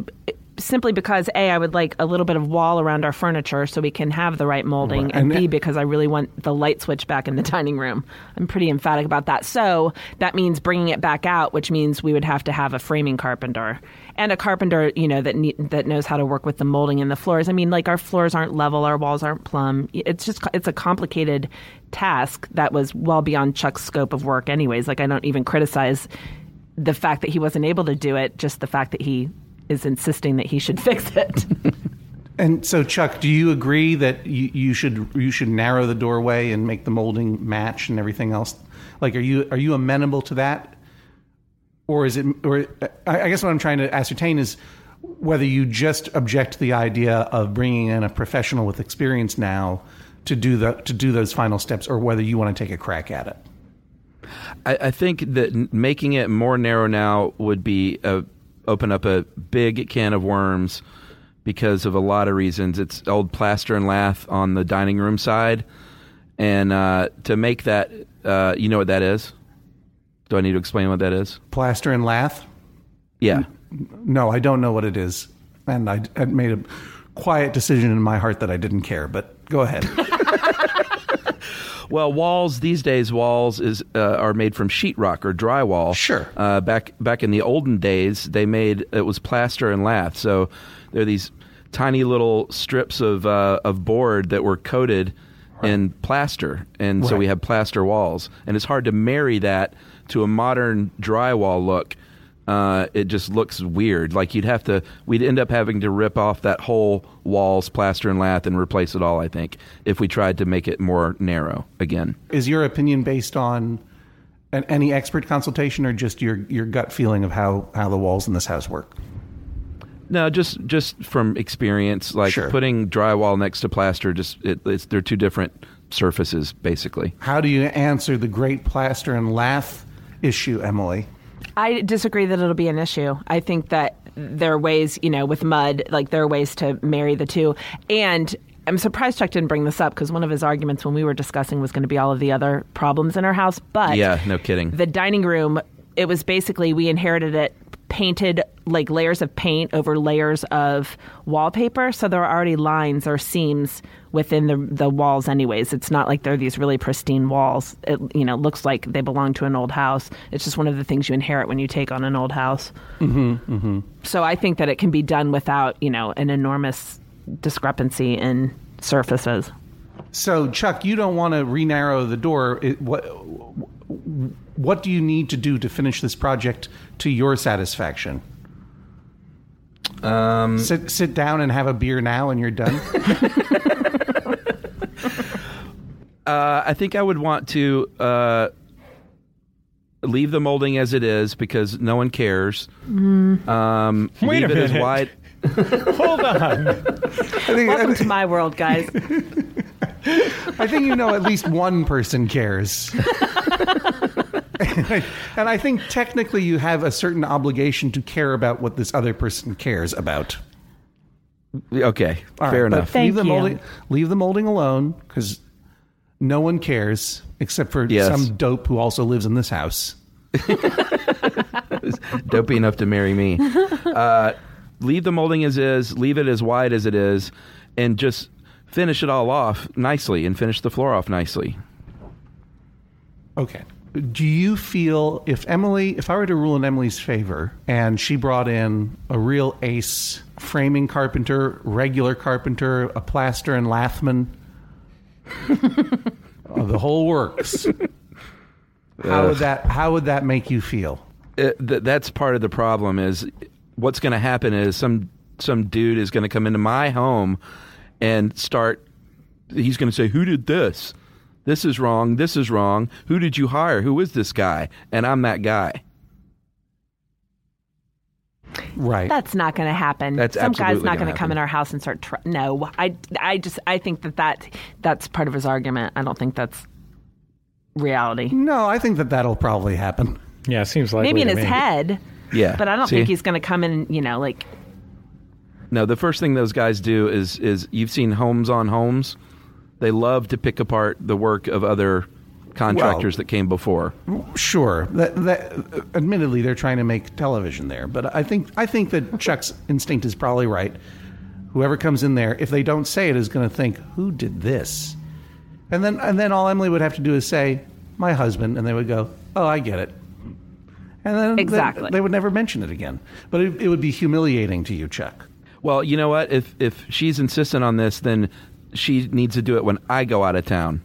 Simply because A, I would like a little bit of wall around our furniture so we can have the right molding, Right. and And- B, because I really want the light switch back in the dining room. I'm pretty emphatic about that. So that means bringing it back out, which means we would have to have a framing carpenter and a carpenter, you know, that ne- that knows how to work with the molding and the floors. I mean, like our floors aren't level, our walls aren't plumb. It's just it's a complicated task that was well beyond Chuck's scope of work, anyways. Like I don't even criticize the fact that he wasn't able to do it, just the fact that he is insisting that he should fix it. And so, Chuck, do you agree that you, you should you should narrow the doorway and make the molding match and everything else? Like, are you are you amenable to that, or is it? Or I guess what I'm trying to ascertain is whether you just object to the idea of bringing in a professional with experience now to do the to do those final steps, or whether you want to take a crack at it. I, I think that making it more narrow now would be a, open up a big can of worms because of a lot of reasons. It's old plaster and lath on the dining room side, and uh, to make that, uh, you know what that is? Do I need to explain what that is? Plaster and lath? Yeah. No, I don't know what it is. And I, I made a quiet decision in my heart that I didn't care, but go ahead. Well, walls these days, walls is uh, are made from sheetrock or drywall. Sure. Uh, back back in the olden days, they made it was plaster and lath. So there are these tiny little strips of uh, of board that were coated in plaster, and so we have plaster walls. And it's hard to marry that to a modern drywall look. Uh, it just looks weird. Like you'd have to, we'd end up having to rip off that whole walls, plaster and lath, and replace it all. I think if we tried to make it more narrow again. is your opinion based on an, any expert consultation or just your, your gut feeling of how, how the walls in this house work? No, just just from experience, like Sure. putting drywall next to plaster, just it, it's they're two different surfaces, basically. How do you answer the great plaster and lath issue, Emily? I disagree that it'll be an issue. I think that there are ways, you know, with mud, like there are ways to marry the two. And I'm surprised Chuck didn't bring this up because one of his arguments when we were discussing was going to be all of the other problems in our house. But Yeah, no kidding. the dining room, it was basically we inherited it painted like layers of paint over layers of wallpaper. So there are already lines or seams within the the walls anyways. It's not like they're these really pristine walls. It you know looks like they belong to an old house. It's just one of the things you inherit when you take on an old house. Mm-hmm, mm-hmm. So I think that it can be done without you know an enormous discrepancy in surfaces. So, Chuck, you don't want to re-narrow the door. It, what what do you need to do to finish this project to your satisfaction? Um, sit sit down and have a beer now, and you're done. Uh, I think I would want to uh, leave the molding as it is because no one cares. Um, Wait a leave it as minute. wide. Hold on. I think, Welcome to my world, guys. I think you know at least one person cares. and I think technically you have a certain obligation to care about what this other person cares about. Okay, All fair right, enough. Thank leave the you. molding leave the molding alone because no one cares except for Yes. some dope who also lives in this house. Dopey enough to marry me. Uh, leave the molding as is. Leave it as wide as it is, and just finish it all off nicely and finish the floor off nicely. Okay. Do you feel if Emily, if I were to rule in Emily's favor and she brought in a real ace framing carpenter, regular carpenter, a plaster and lathman, uh, the whole works, how would that how would that make you feel? it, th- that's part of the problem is what's going to happen is some some dude is going to come into my home and start he's going to say who did this this is wrong this is wrong who did you hire who is this guy and i'm that guy Right. That's not going to happen. That's Some guy's absolutely not gonna going to come in our house and start. Tr- no, I, I just, I think that, that that's part of his argument. I don't think that's reality. no, I think that that'll probably happen. Yeah, seems like Maybe in his head, yeah but I don't See? think he's going to come in. and, You know, like no the first thing those guys do is is you've seen Holmes on Homes they love to pick apart the work of other contractors Well- that came before Sure. That, that, admittedly, they're trying to make television there, but I think I think that Chuck's instinct is probably right. Whoever comes in there, if they don't say it, is going to think, "Who did this?" And then and then all Emily would have to do is say, "My husband," and they would go, "Oh, I get it." And then they- Exactly. they, would never mention it again. But it, it would be humiliating to you, Chuck. well you know what if if she's insistent on this then she needs to do it when i go out of town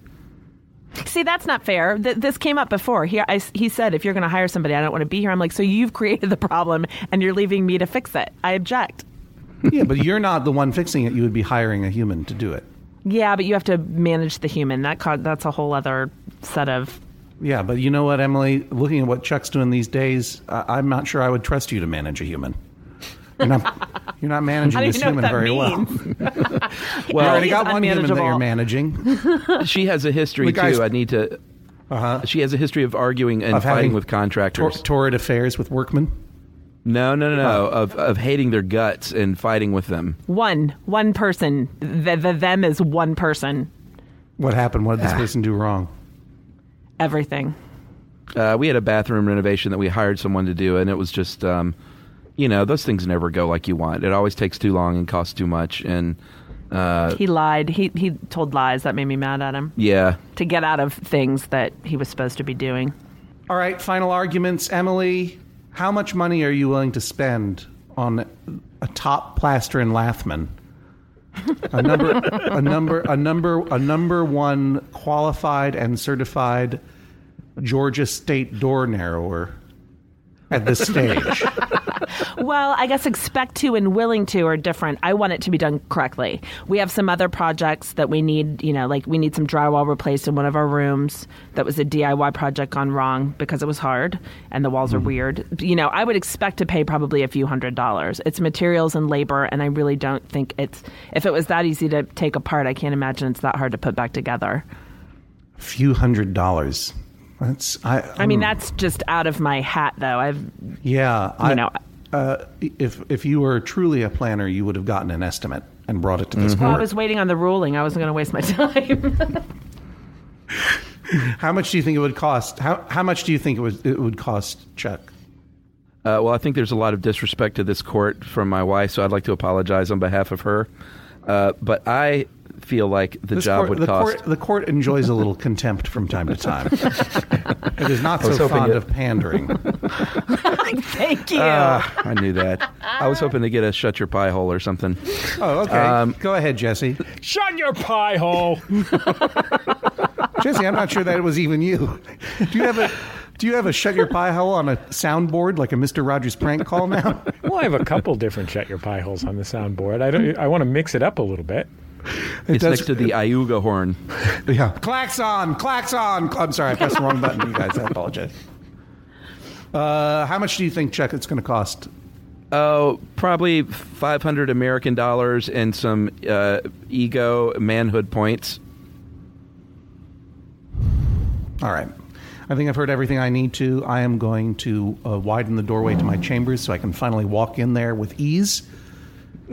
See, that's not fair. Th- this came up before. He, I, he said, if you're going to hire somebody, I don't want to be here. I'm like, so you've created the problem and you're leaving me to fix it. I object. yeah, but you're not the one fixing it. You would be hiring a human to do it. Yeah, but you have to manage the human. That co- that's a whole other set of. Yeah, but you know what, Emily? Looking at what Chuck's doing these days, I I'm not sure I would trust you to manage a human. You're not, you're not managing I this human very that very well. means. You already got one human that you're managing. she has a history The guy's- too. I need to. Uh-huh. She has a history of arguing and Of having fighting with Tor- contractors. torrid affairs with workmen. no, no, no, no. Of of hating their guts and fighting with them. One, one person. The, the them is one person. What happened? What did Ah. this person do wrong? Everything. Uh, we had a bathroom renovation that we hired someone to do, and it was just, um, you know, those things never go like you want. It always takes too long and costs too much, and uh, He lied. He he told lies. That made me mad at him. yeah. To get out of things that he was supposed to be doing. All right, final arguments. Emily, how much money are you willing to spend on a top plaster in Lathman? A number, a number, a number, a number one qualified and certified Georgia State door narrower at this stage. Well, I guess expect to and willing to are different. I want it to be done correctly. We have some other projects that we need, you know, like we need some drywall replaced in one of our rooms. That was a DIY project gone wrong because it was hard and the walls are hmm. weird. You know, I would expect to pay probably a few hundred dollars. It's materials and labor, and I really don't think it's, if it was that easy to take apart, I can't imagine it's that hard to put back together. A few hundred dollars. That's I. I mean, that's just out of my hat, though. I've, yeah. I, you know, uh, if if you were truly a planner, you would have gotten an estimate and brought it to Mm-hmm. this well, I was waiting on the ruling. I wasn't going to waste my time. How much do you think it would cost? How how much do you think it would it would cost, Chuck? Uh, well, I think there's a lot of disrespect to this court from my wife, so I'd like to apologize on behalf of her. Uh, but I feel like the This job court, would the cost. Court, the court enjoys a little contempt from time to time. it is not so fond it- of pandering. Thank you. Ah, I knew that. I was hoping to get a shut your pie hole or something. Oh, okay. Um, Go ahead, Jesse. Shut your pie hole. Jesse, I'm not sure that it was even you. Do you have a do you have a shut your pie hole on a soundboard like a Mister Rogers prank call now? Well, I have a couple different shut your pie holes on the soundboard. I don't. I want to mix it up a little bit. It's does- next to the Aooga horn. Yeah. Klaxon, klaxon. I'm sorry, I pressed the wrong button. You guys, I apologize. Uh, how much do you think, Chuck it's going to cost? Oh, probably 500 American dollars and some uh, ego manhood points. All right. I think I've heard everything I need to. I am going to uh, widen the doorway to my chambers so I can finally walk in there with ease.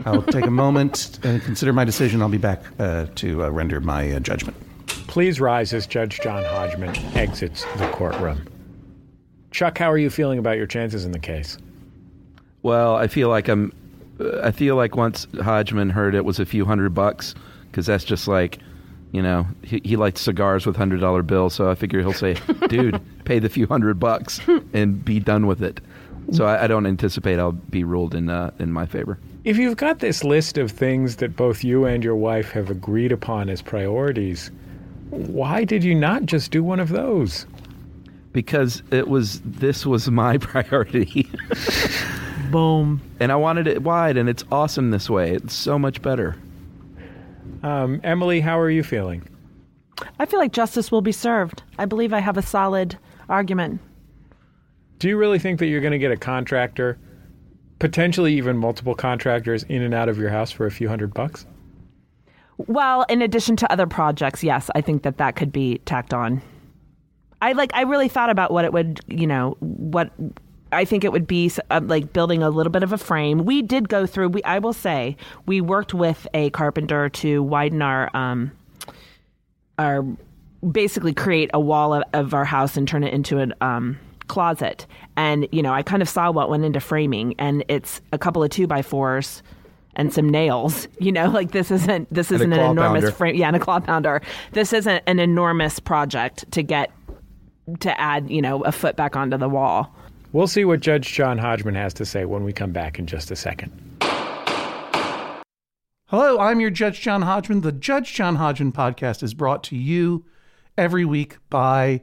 I'll take a moment and consider my decision. I'll be back uh, to uh, render my uh, judgment. Please rise as Judge John Hodgman exits the courtroom. Chuck, how are you feeling about your chances in the case? Well, I feel like I'm. uh, I feel like once Hodgman heard it was a few hundred bucks, because that's just like, you know, he, he likes cigars with hundred dollar bills. So I figure he'll say, "Dude, pay the few hundred bucks and be done with it." So I, I don't anticipate I'll be ruled in uh, in my favor. If you've got this list of things that both you and your wife have agreed upon as priorities, why did you not just do one of those? because it was this was my priority Boom. and i wanted it wide and it's awesome this way it's so much better Um, Emily, how are you feeling? I feel like justice will be served. I believe I have a solid argument. Do you really think that you're going to get a contractor, potentially even multiple contractors, in and out of your house for a few hundred bucks? Well, in addition to other projects, yes, I think that that could be tacked on. I like. I really thought about what it would, you know, what I think it would be uh, like building a little bit of a frame. We did go through. We, I will say, we worked with a carpenter to widen our, um, our, basically create a wall of, of our house and turn it into an um, closet. And you know, I kind of saw what went into framing, and it's a couple of two by fours and some nails. You know, like this isn't this isn't an enormous pounder. frame. Yeah, and a claw pounder. This isn't an enormous project to get to add, you know, a foot back onto the wall. We'll see what Judge John Hodgman has to say when we come back in just a second. Hello, I'm your Judge John Hodgman. The Judge John Hodgman podcast is brought to you every week by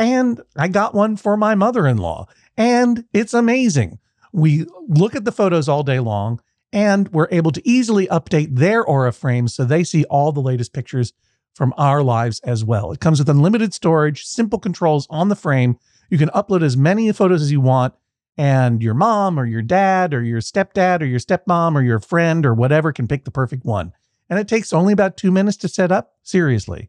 and I got one for my mother in law, and it's amazing. We look at the photos all day long, and we're able to easily update their Aura frames so they see all the latest pictures from our lives as well. It comes with unlimited storage, simple controls on the frame. You can upload as many photos as you want, and your mom or your dad or your stepdad or your stepmom or your friend or whatever can pick the perfect one. And it takes only about two minutes to set up. Seriously.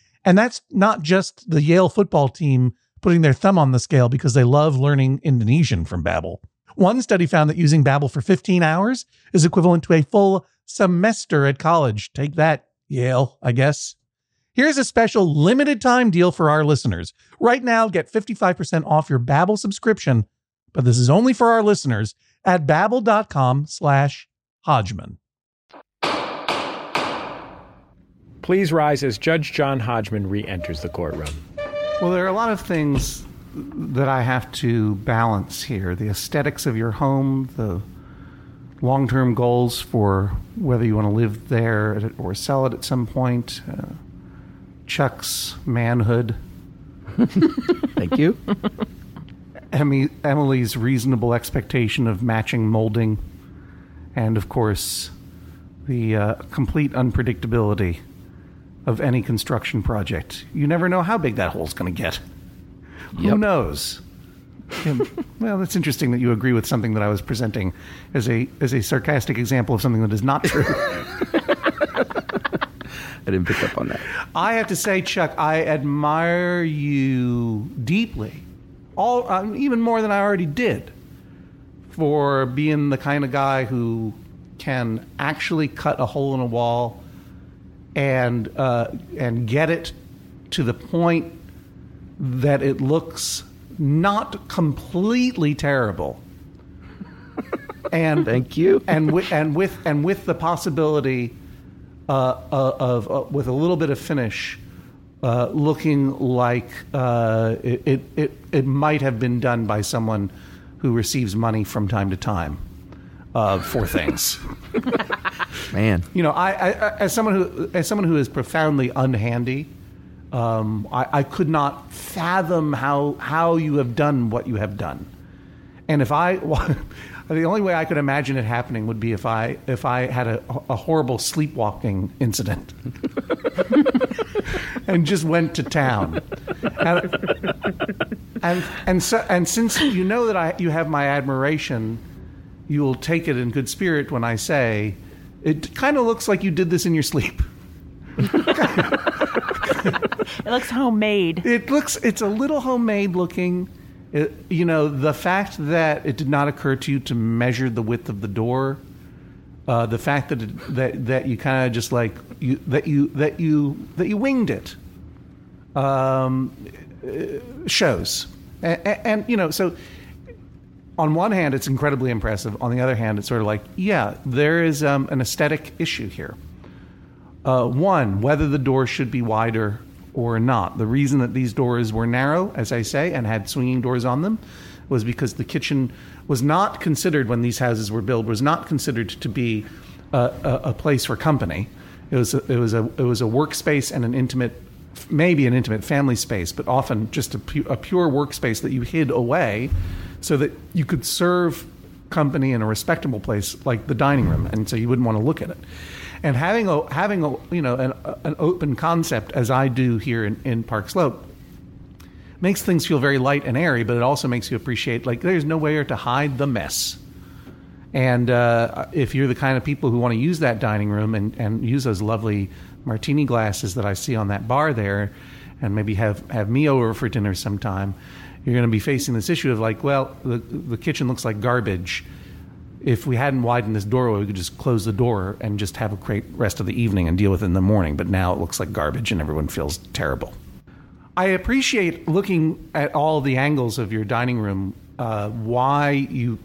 And that's not just the Yale football team putting their thumb on the scale because they love learning Indonesian from Babbel. One study found that using Babbel for 15 hours is equivalent to a full semester at college. Take that, Yale, I guess. Here's a special limited time deal for our listeners. Right now, get 55% off your Babbel subscription, but this is only for our listeners at babbel.com slash Hodgman. Please rise as Judge John Hodgman re enters the courtroom. Well, there are a lot of things that I have to balance here the aesthetics of your home, the long term goals for whether you want to live there or sell it at some point, uh, Chuck's manhood. Thank you. Emmy, Emily's reasonable expectation of matching molding, and of course, the uh, complete unpredictability of any construction project. You never know how big that hole's going to get. Who knows? Well, that's interesting that you agree with something that I was presenting as a as a sarcastic example of something that is not true. I didn't pick up on that. I have to say, Chuck, I admire you deeply, all um, even more than I already did, for being the kind of guy who can actually cut a hole in a wall and uh, and get it to the point that it looks not completely terrible. And Thank you. and with and with and with the possibility uh, uh, of uh, with a little bit of finish, uh, looking like uh, it, it it it might have been done by someone who receives money from time to time uh, for things. Man. you know, I, I as someone who as someone who is profoundly unhandy, um, I, I could not fathom how how you have done what you have done. And if I, the only way I could imagine it happening would be if I if I had a, a horrible sleepwalking incident and just went to town. And and and, so, and since you know that I you have my admiration, you will take it in good spirit when I say it kind of looks like you did this in your sleep. It looks homemade. It looks it's a little homemade looking It, you know, the fact that it did not occur to you to measure the width of the door, uh, the fact that it, that that you kind of just like you that you that you that you winged it, um, uh, shows, and, and you know so on one hand, it's incredibly impressive. On the other hand, it's sort of like, yeah, there is um, an aesthetic issue here. Uh, one, whether the door should be wider or not. The reason that these doors were narrow, as I say, and had swinging doors on them, was because the kitchen was not considered when these houses were built was not considered to be a, a, a place for company. It was a, it was a it was a workspace and an intimate, maybe an intimate family space, but often just a, pu- a pure workspace that you hid away, so that you could serve company in a respectable place like the dining room, and so you wouldn't want to look at it and having a having a you know an, an open concept as I do here in, in Park Slope makes things feel very light and airy, but it also makes you appreciate like there's nowhere to hide the mess. And uh, if you're the kind of people who want to use that dining room and, and use those lovely martini glasses that I see on that bar there, and maybe have, have me over for dinner sometime, you're going to be facing this issue of like, well, the, the kitchen looks like garbage if we hadn't widened this doorway, we could just close the door and just have a great rest of the evening and deal with it in the morning. But now it looks like garbage and everyone feels terrible. I appreciate looking at all the angles of your dining room, uh, why you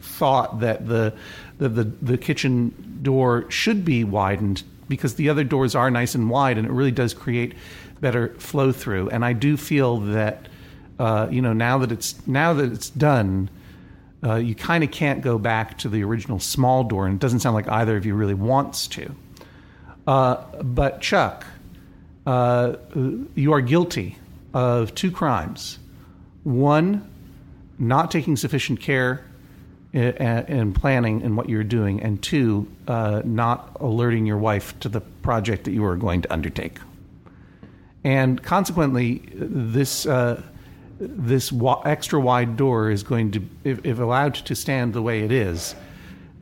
thought that the, the, the, the kitchen door should be widened because the other doors are nice and wide and it really does create better flow through. And I do feel that, uh, you know, now that it's, now that it's done, uh, you kind of can't go back to the original small door, and it doesn't sound like either of you really wants to. Uh, but Chuck, uh, you are guilty of two crimes. One, not taking sufficient care in, planning in what you're doing, and two, uh, not alerting your wife to the project that you are going to undertake. And consequently, this uh, this wa- extra wide door is going to, if, if, allowed to stand the way it is,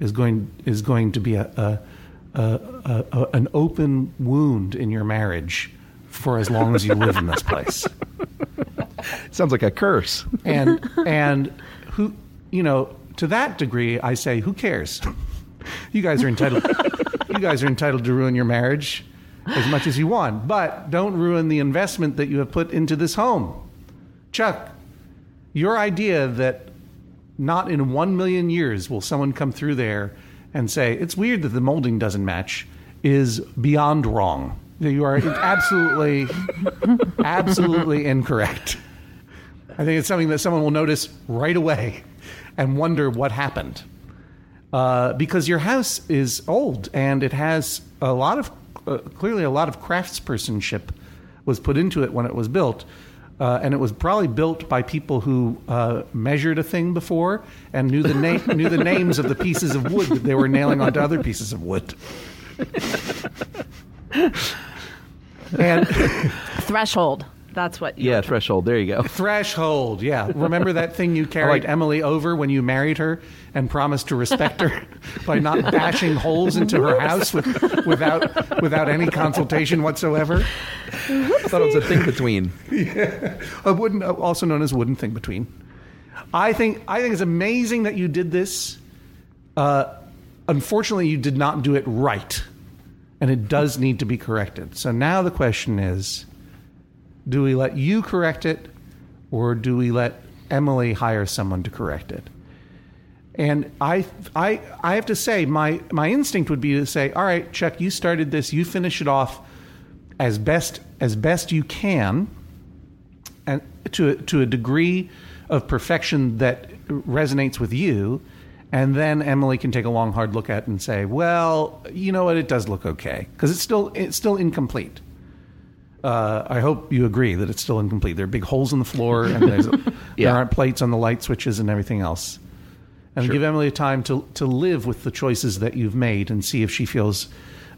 is going is going to be a, a, a, a, an open wound in your marriage for as long as you live in this place. Sounds like a curse. and and who you know to that degree, I say, who cares? You guys are entitled. you guys are entitled to ruin your marriage as much as you want, but don't ruin the investment that you have put into this home. Chuck, your idea that not in one million years will someone come through there and say, it's weird that the molding doesn't match, is beyond wrong. You are absolutely, absolutely incorrect. I think it's something that someone will notice right away and wonder what happened. Uh, because your house is old and it has a lot of, uh, clearly, a lot of craftspersonship was put into it when it was built. Uh, and it was probably built by people who uh, measured a thing before and knew the name knew the names of the pieces of wood that they were nailing onto other pieces of wood. and threshold. That's what. Yeah, threshold. There you go. Threshold. Yeah. Remember that thing you carried like, Emily over when you married her and promised to respect her by not bashing holes into her house with, without without any consultation whatsoever. I thought it was a thing between. Yeah. A wooden, also known as wooden thing between. I think I think it's amazing that you did this. Uh, unfortunately, you did not do it right, and it does need to be corrected. So now the question is do we let you correct it, or do we let Emily hire someone to correct it? And I, I, I have to say, my, my instinct would be to say, all right, Chuck, you started this, you finish it off as best as best you can, and to to a degree of perfection that resonates with you. And then Emily can take a long, hard look at it and say, "Well, you know what? It does look okay because it's still it's still incomplete." Uh, I hope you agree that it's still incomplete. There are big holes in the floor, and yeah. there aren't plates on the light switches and everything else. And sure. give Emily a time to to live with the choices that you've made and see if she feels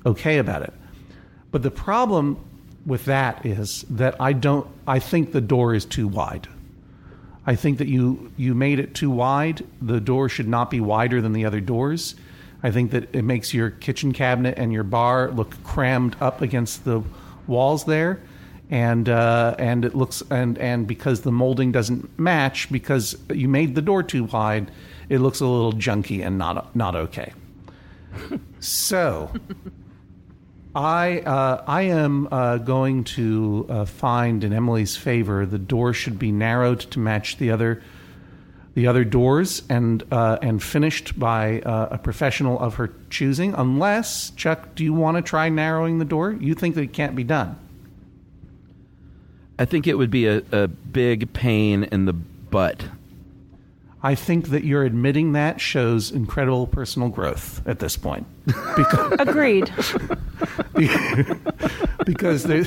okay about it. But the problem with that is that I don't. I think the door is too wide. I think that you you made it too wide. The door should not be wider than the other doors. I think that it makes your kitchen cabinet and your bar look crammed up against the walls there. and uh, and it looks and and because the molding doesn't match because you made the door too wide, it looks a little junky and not not okay. so. I uh, I am uh, going to uh, find in Emily's favor the door should be narrowed to match the other the other doors and uh, and finished by uh, a professional of her choosing. Unless Chuck, do you want to try narrowing the door? You think that it can't be done? I think it would be a, a big pain in the butt. I think that you're admitting that shows incredible personal growth at this point. Because, Agreed. because they,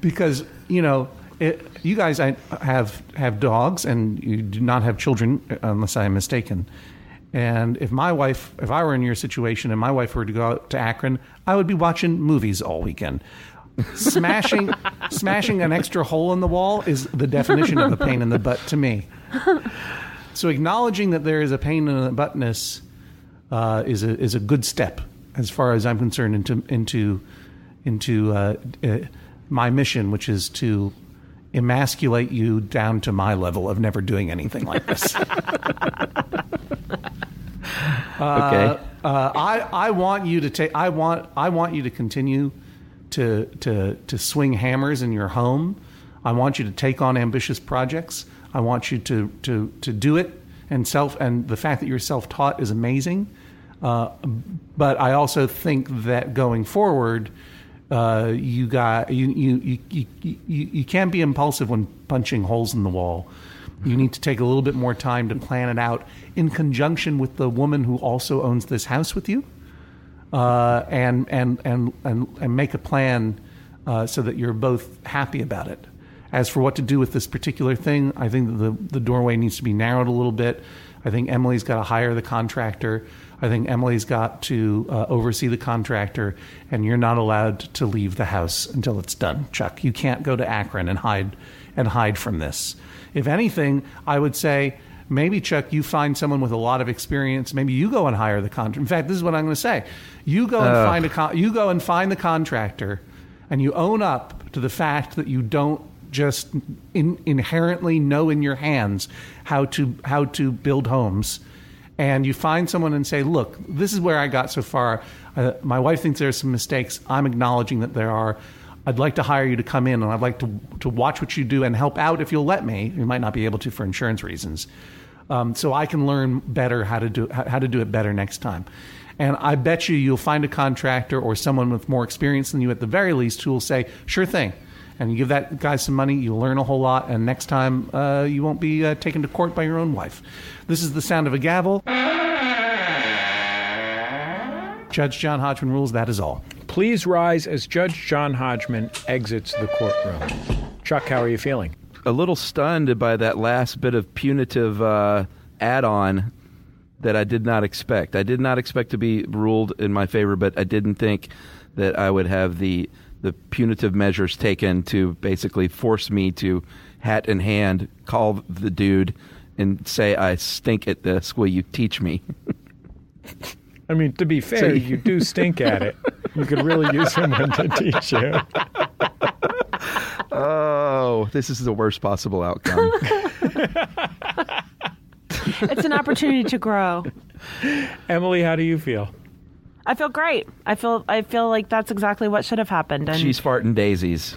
because you know it, you guys I have have dogs and you do not have children unless I am mistaken. And if my wife, if I were in your situation and my wife were to go out to Akron, I would be watching movies all weekend. Smashing, smashing an extra hole in the wall is the definition of a pain in the butt to me. So acknowledging that there is a pain in the buttness uh, is a is a good step as far as I'm concerned into into into uh, uh, my mission, which is to emasculate you down to my level of never doing anything like this. Okay. Uh, I I want you to take. I want I want you to continue to to to swing hammers in your home. I want you to take on ambitious projects. I want you to to to do it and self. And the fact that you're self taught is amazing. Uh, but I also think that going forward, uh, you got you you, you you you can't be impulsive when punching holes in the wall. You need to take a little bit more time to plan it out in conjunction with the woman who also owns this house with you, uh, and, and and and and make a plan uh, so that you're both happy about it. As for what to do with this particular thing, I think the the doorway needs to be narrowed a little bit. I think Emily's got to hire the contractor. I think Emily's got to uh, oversee the contractor, and you're not allowed to leave the house until it's done. Chuck, you can't go to Akron and hide and hide from this. If anything, I would say maybe Chuck, you find someone with a lot of experience. Maybe you go and hire the contractor. In fact, this is what I'm going to say: you go and Ugh. find a con- you go and find the contractor, and you own up to the fact that you don't just in, inherently know in your hands how to how to build homes and you find someone and say, "Look, this is where I got so far. Uh, my wife thinks there's some mistakes. I'm acknowledging that there are. I'd like to hire you to come in, and I'd like to to watch what you do and help out if you'll let me. You might not be able to for insurance reasons, um, so I can learn better how to do how to do it better next time." And I bet you you'll find a contractor or someone with more experience than you at the very least who will say, "Sure thing." And you give that guy some money, you'll learn a whole lot, and next time uh, you won't be uh, taken to court by your own wife. This is the sound of a gavel. Judge John Hodgman rules that is all. Please rise as Judge John Hodgman exits the courtroom. Chuck, how are you feeling? a little stunned by that last bit of punitive uh, add-on that I did not expect. I did not expect to be ruled in my favor, but I didn't think that I would have the the punitive measures taken to basically force me to hat in hand call the dude and say I stink at this. Will you teach me? I mean, to be fair, So- you do stink at it. You could really use someone to teach you. oh, this is the worst possible outcome. it's an opportunity to grow. Emily, how do you feel? I feel great. I feel I feel like that's exactly what should have happened. And She's farting daisies.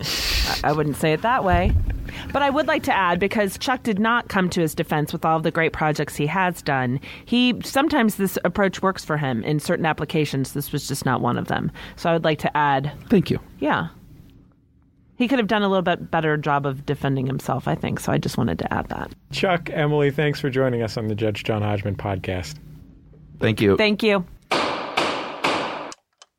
I wouldn't say it that way. But I would like to add because Chuck did not come to his defense with all of the great projects he has done. He sometimes this approach works for him in certain applications. This was just not one of them. So I would like to add, Thank you. yeah. He could have done a little bit better job of defending himself, I think. So I just wanted to add that. Chuck, Emily, thanks for joining us on the Judge John Hodgman podcast. Thank you. Thank you.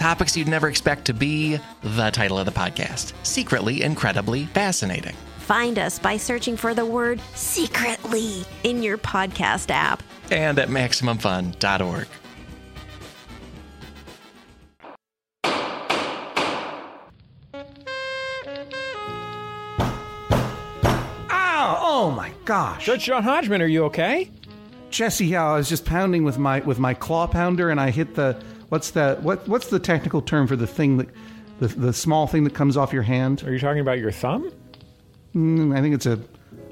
Topics you'd never expect to be the title of the podcast Secretly Incredibly Fascinating. Find us by searching for the word secretly in your podcast app. And at MaximumFun.org. Ow! Ah, oh my gosh. Judge John Hodgman, are you okay? Jesse, yeah, I was just pounding with my with my claw pounder, and I hit the what's the what what's the technical term for the thing that the the small thing that comes off your hand? Are you talking about your thumb? Mm, I think it's a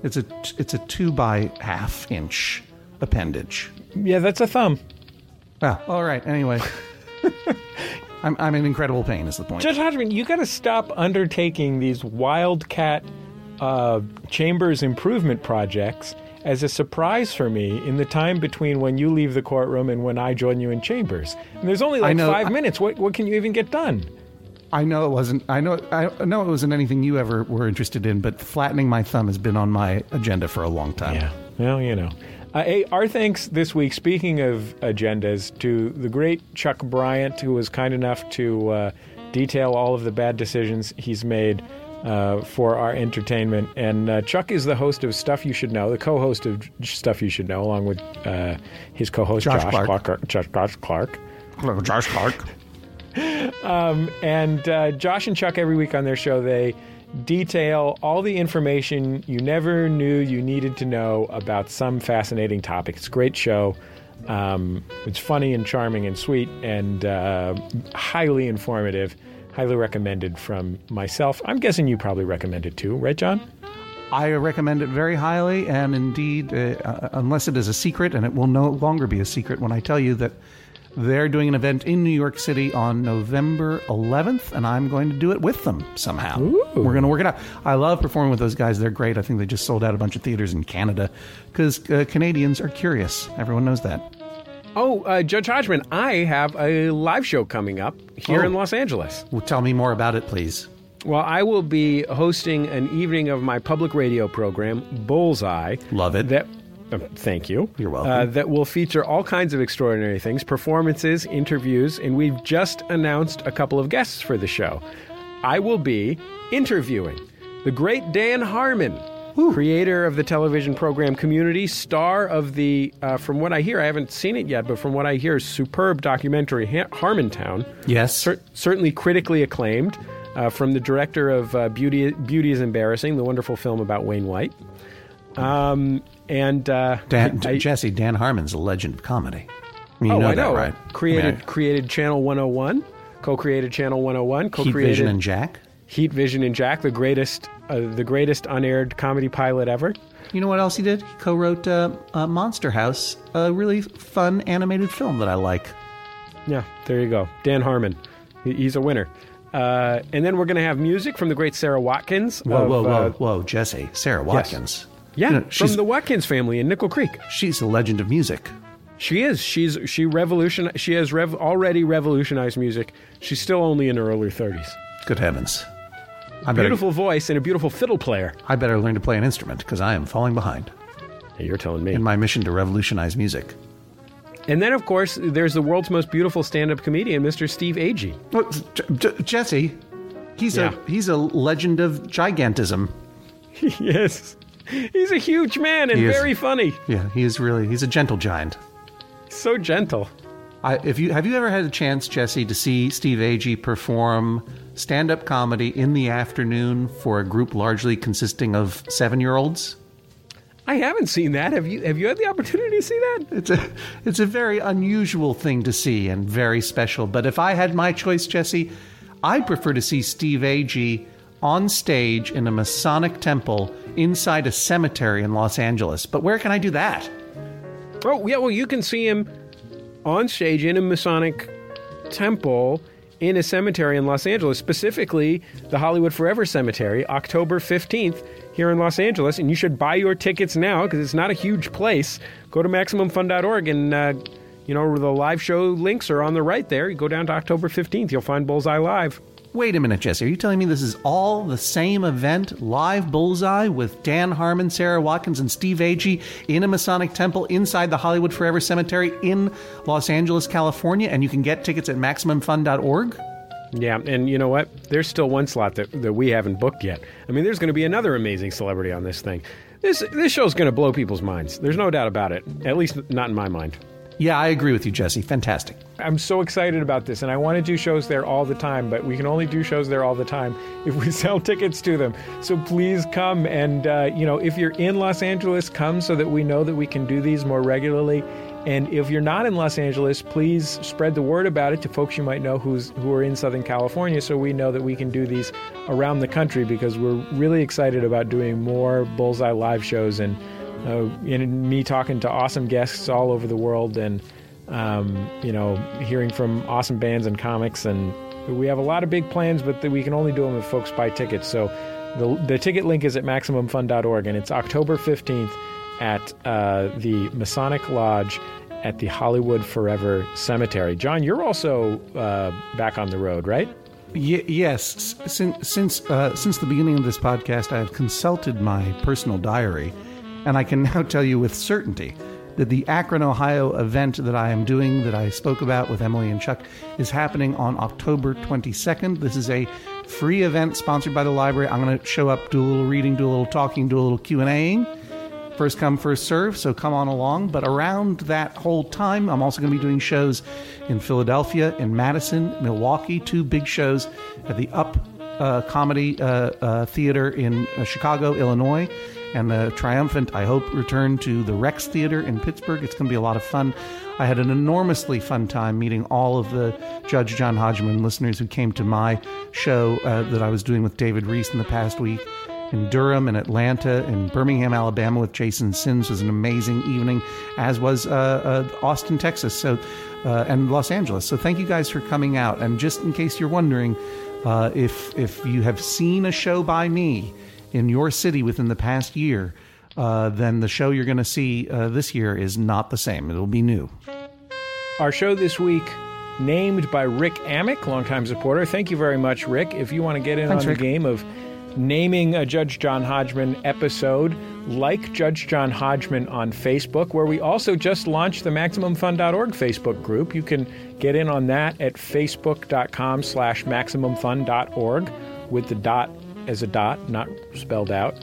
it's a it's a two by half inch appendage. Yeah, that's a thumb. Well, all right. Anyway, I'm I'm in incredible pain. Is the point? Judge Hodgman, you got to stop undertaking these wildcat uh, chambers improvement projects as a surprise for me in the time between when you leave the courtroom and when I join you in chambers. And there's only like know- five I- minutes. What what can you even get done? I know it wasn't. I know. I know it wasn't anything you ever were interested in. But flattening my thumb has been on my agenda for a long time. Yeah. Well, you know. Uh, hey, our thanks this week, speaking of agendas, to the great Chuck Bryant, who was kind enough to uh, detail all of the bad decisions he's made uh, for our entertainment. And uh, Chuck is the host of Stuff You Should Know, the co host of Stuff You Should Know, along with uh, his co host, Josh Josh, Clark. Clark. Josh, Josh Clark. Hello, Josh Clark. And uh, Josh and Chuck, every week on their show, they detail all the information you never knew you needed to know about some fascinating topic. It's a great show. Um, it's funny and charming and sweet and uh, highly informative. Highly recommended from myself. I'm guessing you probably recommend it too, right, John? I recommend it very highly, and indeed, uh, uh, unless it is a secret, and it will no longer be a secret when I tell you that they're doing an event in New York City on November 11th, and I'm going to do it with them somehow. We're going to work it out. I love performing with those guys. They're great. I think they just sold out a bunch of theaters in Canada because uh, Canadians are curious. Everyone knows that. Oh, uh, Judge Hodgman, I have a live show coming up here Oh. in Los Angeles. Well, tell me more about it, please. Well, I will be hosting an evening of my public radio program, Bullseye. Love it. That, uh, thank you. You're welcome. Uh, that will feature all kinds of extraordinary things, performances, interviews, and we've just announced a couple of guests for the show. I will be interviewing the great Dan Harmon, creator of the television program Community, star of the, uh, from what I hear, I haven't seen it yet, but from what I hear, superb documentary ha- Harmontown Yes. cer- certainly critically acclaimed uh, from the director of uh, Beauty Beauty is Embarrassing, the wonderful film about Wayne White. Um, and uh, Dan, I- Jesse, Dan Harmon's a legend of comedy. You oh, know I that, know, right? Created I mean, created Channel 101, co-created Channel 101, Heat co-created Vision and Jack. Heat Vision and Jack, the greatest uh, the greatest unaired comedy pilot ever. You know what else he did? He co-wrote uh, uh, Monster House, a really fun animated film that I like. Yeah, there you go. Dan Harmon. He's a winner. Uh, and then we're going to have music from the great Sara Watkins. Whoa, of, whoa, whoa, uh, whoa, Jesse, Sara Watkins. yeah, You know, from the Watkins family in Nickel Creek. she's a legend of music. She is. She's she revolution. She has rev, already revolutionized music. She's still only in her early thirties. Good heavens! I better, Beautiful voice and a beautiful fiddle player. I better learn to play an instrument because I am falling behind Hey, you're telling me. in my mission to revolutionize music. and then, of course, there's the world's most beautiful stand-up comedian, Mr. Steve Agee. Well, J- J- Jesse, he's Yeah. a he's a legend of gigantism. yes, he's a huge man and very funny. Yeah, he is really he's a gentle giant. So gentle. I, if you have you ever had a chance, Jesse, to see Steve Agee perform stand-up comedy in the afternoon for a group largely consisting of seven-year-olds? I haven't seen that. Have you? Have you had the opportunity to see that? It's a it's a very unusual thing to see and very special. But if I had my choice, Jesse, I'd prefer to see Steve Agee on stage in a Masonic temple inside a cemetery in Los Angeles. But where can I do that? Oh, yeah, well, you can see him on stage in a Masonic temple in a cemetery in Los Angeles, specifically the Hollywood Forever Cemetery, October 15th here in Los Angeles. And you should buy your tickets now because it's not a huge place. Go to MaximumFun.org and, uh, you know, the live show links are on the right there. You go down to October 15th, you'll find Bullseye Live. Wait a minute, Jesse. Are you telling me this is all the same event, live bullseye, with Dan Harmon, Sara Watkins, and Steve Agee in a Masonic temple inside the Hollywood Forever Cemetery in Los Angeles, California, and you can get tickets at MaximumFun.org? Yeah, and you know what? There's still one slot that, that we haven't booked yet. I mean, there's going to be another amazing celebrity on this thing. This this show's going to blow people's minds. There's no doubt about it. At least not in my mind. Yeah, I agree with you, Jesse. Fantastic. I'm so excited about this, and I want to do shows there all the time, but we can only do shows there all the time if we sell tickets to them. So please come, and uh, you know, if you're in Los Angeles, come so that we know that we can do these more regularly. And if you're not in Los Angeles, please spread the word about it to folks you might know who's who are in Southern California, so we know that we can do these around the country because we're really excited about doing more Bullseye live shows and uh, and me talking to awesome guests all over the world and um, you know hearing from awesome bands and comics and we have a lot of big plans but we can only do them if folks buy tickets. So the, the ticket link is at maximumfun.org and it's october 15th at uh, the masonic lodge at the hollywood forever cemetery. John you're also uh, back on the road right? Y- yes, since since uh, since the beginning of this podcast, I have consulted my personal diary, and I can now tell you with certainty that the Akron, Ohio event that I am doing, that I spoke about with Emily and Chuck, is happening on October 22nd. This is a free event sponsored by the library. I'm going to show up, do a little reading, do a little talking, do a little Q and Aing. First come, first serve. So come on along. But around that whole time, I'm also going to be doing shows in Philadelphia, in Madison, Milwaukee. Two big shows at the Up uh, Comedy uh, uh, Theater in uh, Chicago, Illinois and the triumphant, I hope, return to the Rex Theater in Pittsburgh. It's going to be a lot of fun. I had an enormously fun time meeting all of the Judge John Hodgman listeners who came to my show uh, that I was doing with David Rees in the past week. In Durham and Atlanta and Birmingham, Alabama, with Jason Sims was an amazing evening, as was uh, uh, Austin, Texas, so uh, and Los Angeles. So thank you guys for coming out. And just in case you're wondering, uh, if if you have seen a show by me in your city within the past year, uh, then the show you're going to see uh, this year is not the same. It'll be new. Our show this week, named by Rick Amick, longtime supporter. Thank you very much, Rick. If you want to get in Thanks, on Rick. the game of naming a Judge John Hodgman episode, like Judge John Hodgman on Facebook, where we also just launched the MaximumFun.org Facebook group. You can get in on that at facebook.com slash MaximumFun.org with the dot as a dot, not spelled out.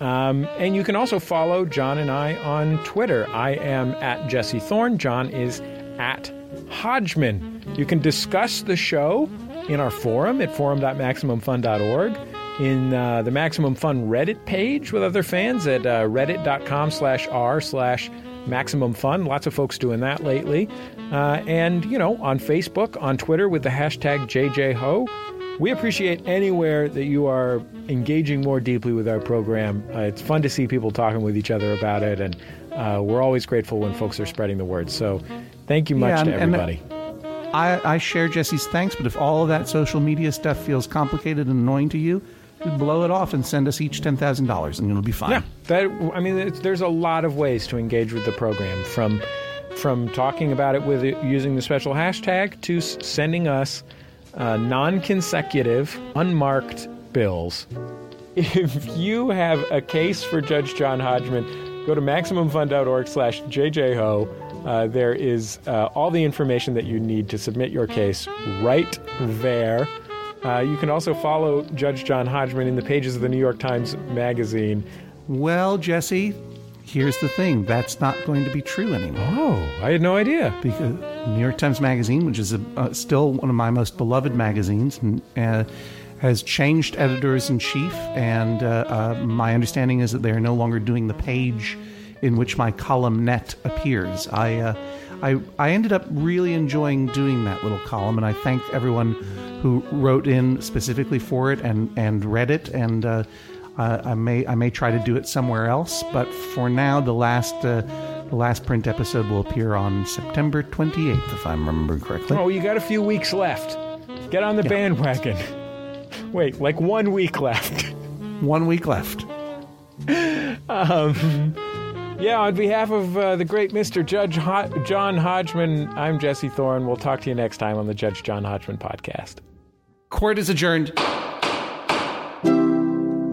Um, and you can also follow John and I on Twitter. I am at Jesse Thorn. John is at Hodgman. You can discuss the show in our forum at forum.maximumfun.org, in uh, the Maximum Fun Reddit page with other fans at uh, reddit.com slash r slash maximum fun. Lots of folks doing that lately. Uh, and, you know, on Facebook, on Twitter with the hashtag JJHo. We appreciate anywhere that you are engaging more deeply with our program. Uh, it's fun to see people talking with each other about it, and uh, we're always grateful when folks are spreading the word. So, thank you much Yeah, to and- and- everybody. I, I share Jesse's thanks, but if all of that social media stuff feels complicated and annoying to you, blow it off and send us each ten thousand dollars, and it'll be fine. Yeah, that I mean, there's a lot of ways to engage with the program from from talking about it with it, using the special hashtag to sending us uh, non-consecutive, unmarked bills. If you have a case for Judge John Hodgman, go to maximumfun.org/jjho. Uh, there is uh, all the information that you need to submit your case right there. Uh, you can also follow Judge John Hodgman in the pages of the New York Times Magazine. Well, Jesse, here's the thing: that's not going to be true anymore. Oh, I had no idea. because New York Times Magazine, which is a, uh, still one of my most beloved magazines, and, uh, has changed editors in chief. And uh, uh, my understanding is that they are no longer doing the page in which my columnette appears. I, uh, I, I ended up really enjoying doing that little column, and I thank everyone who wrote in specifically for it and, and read it. And uh, I may I may try to do it somewhere else, but for now, the last uh, the last print episode will appear on September 28th, if I'm remembering correctly. Oh, you got a few weeks left. Get on the bandwagon. Wait, like one week left. One week left. Um, yeah, on behalf of uh, the great Mr. Judge Ho- John Hodgman, I'm Jesse Thorn. We'll talk to you next time on the Judge John Hodgman podcast. Court is adjourned.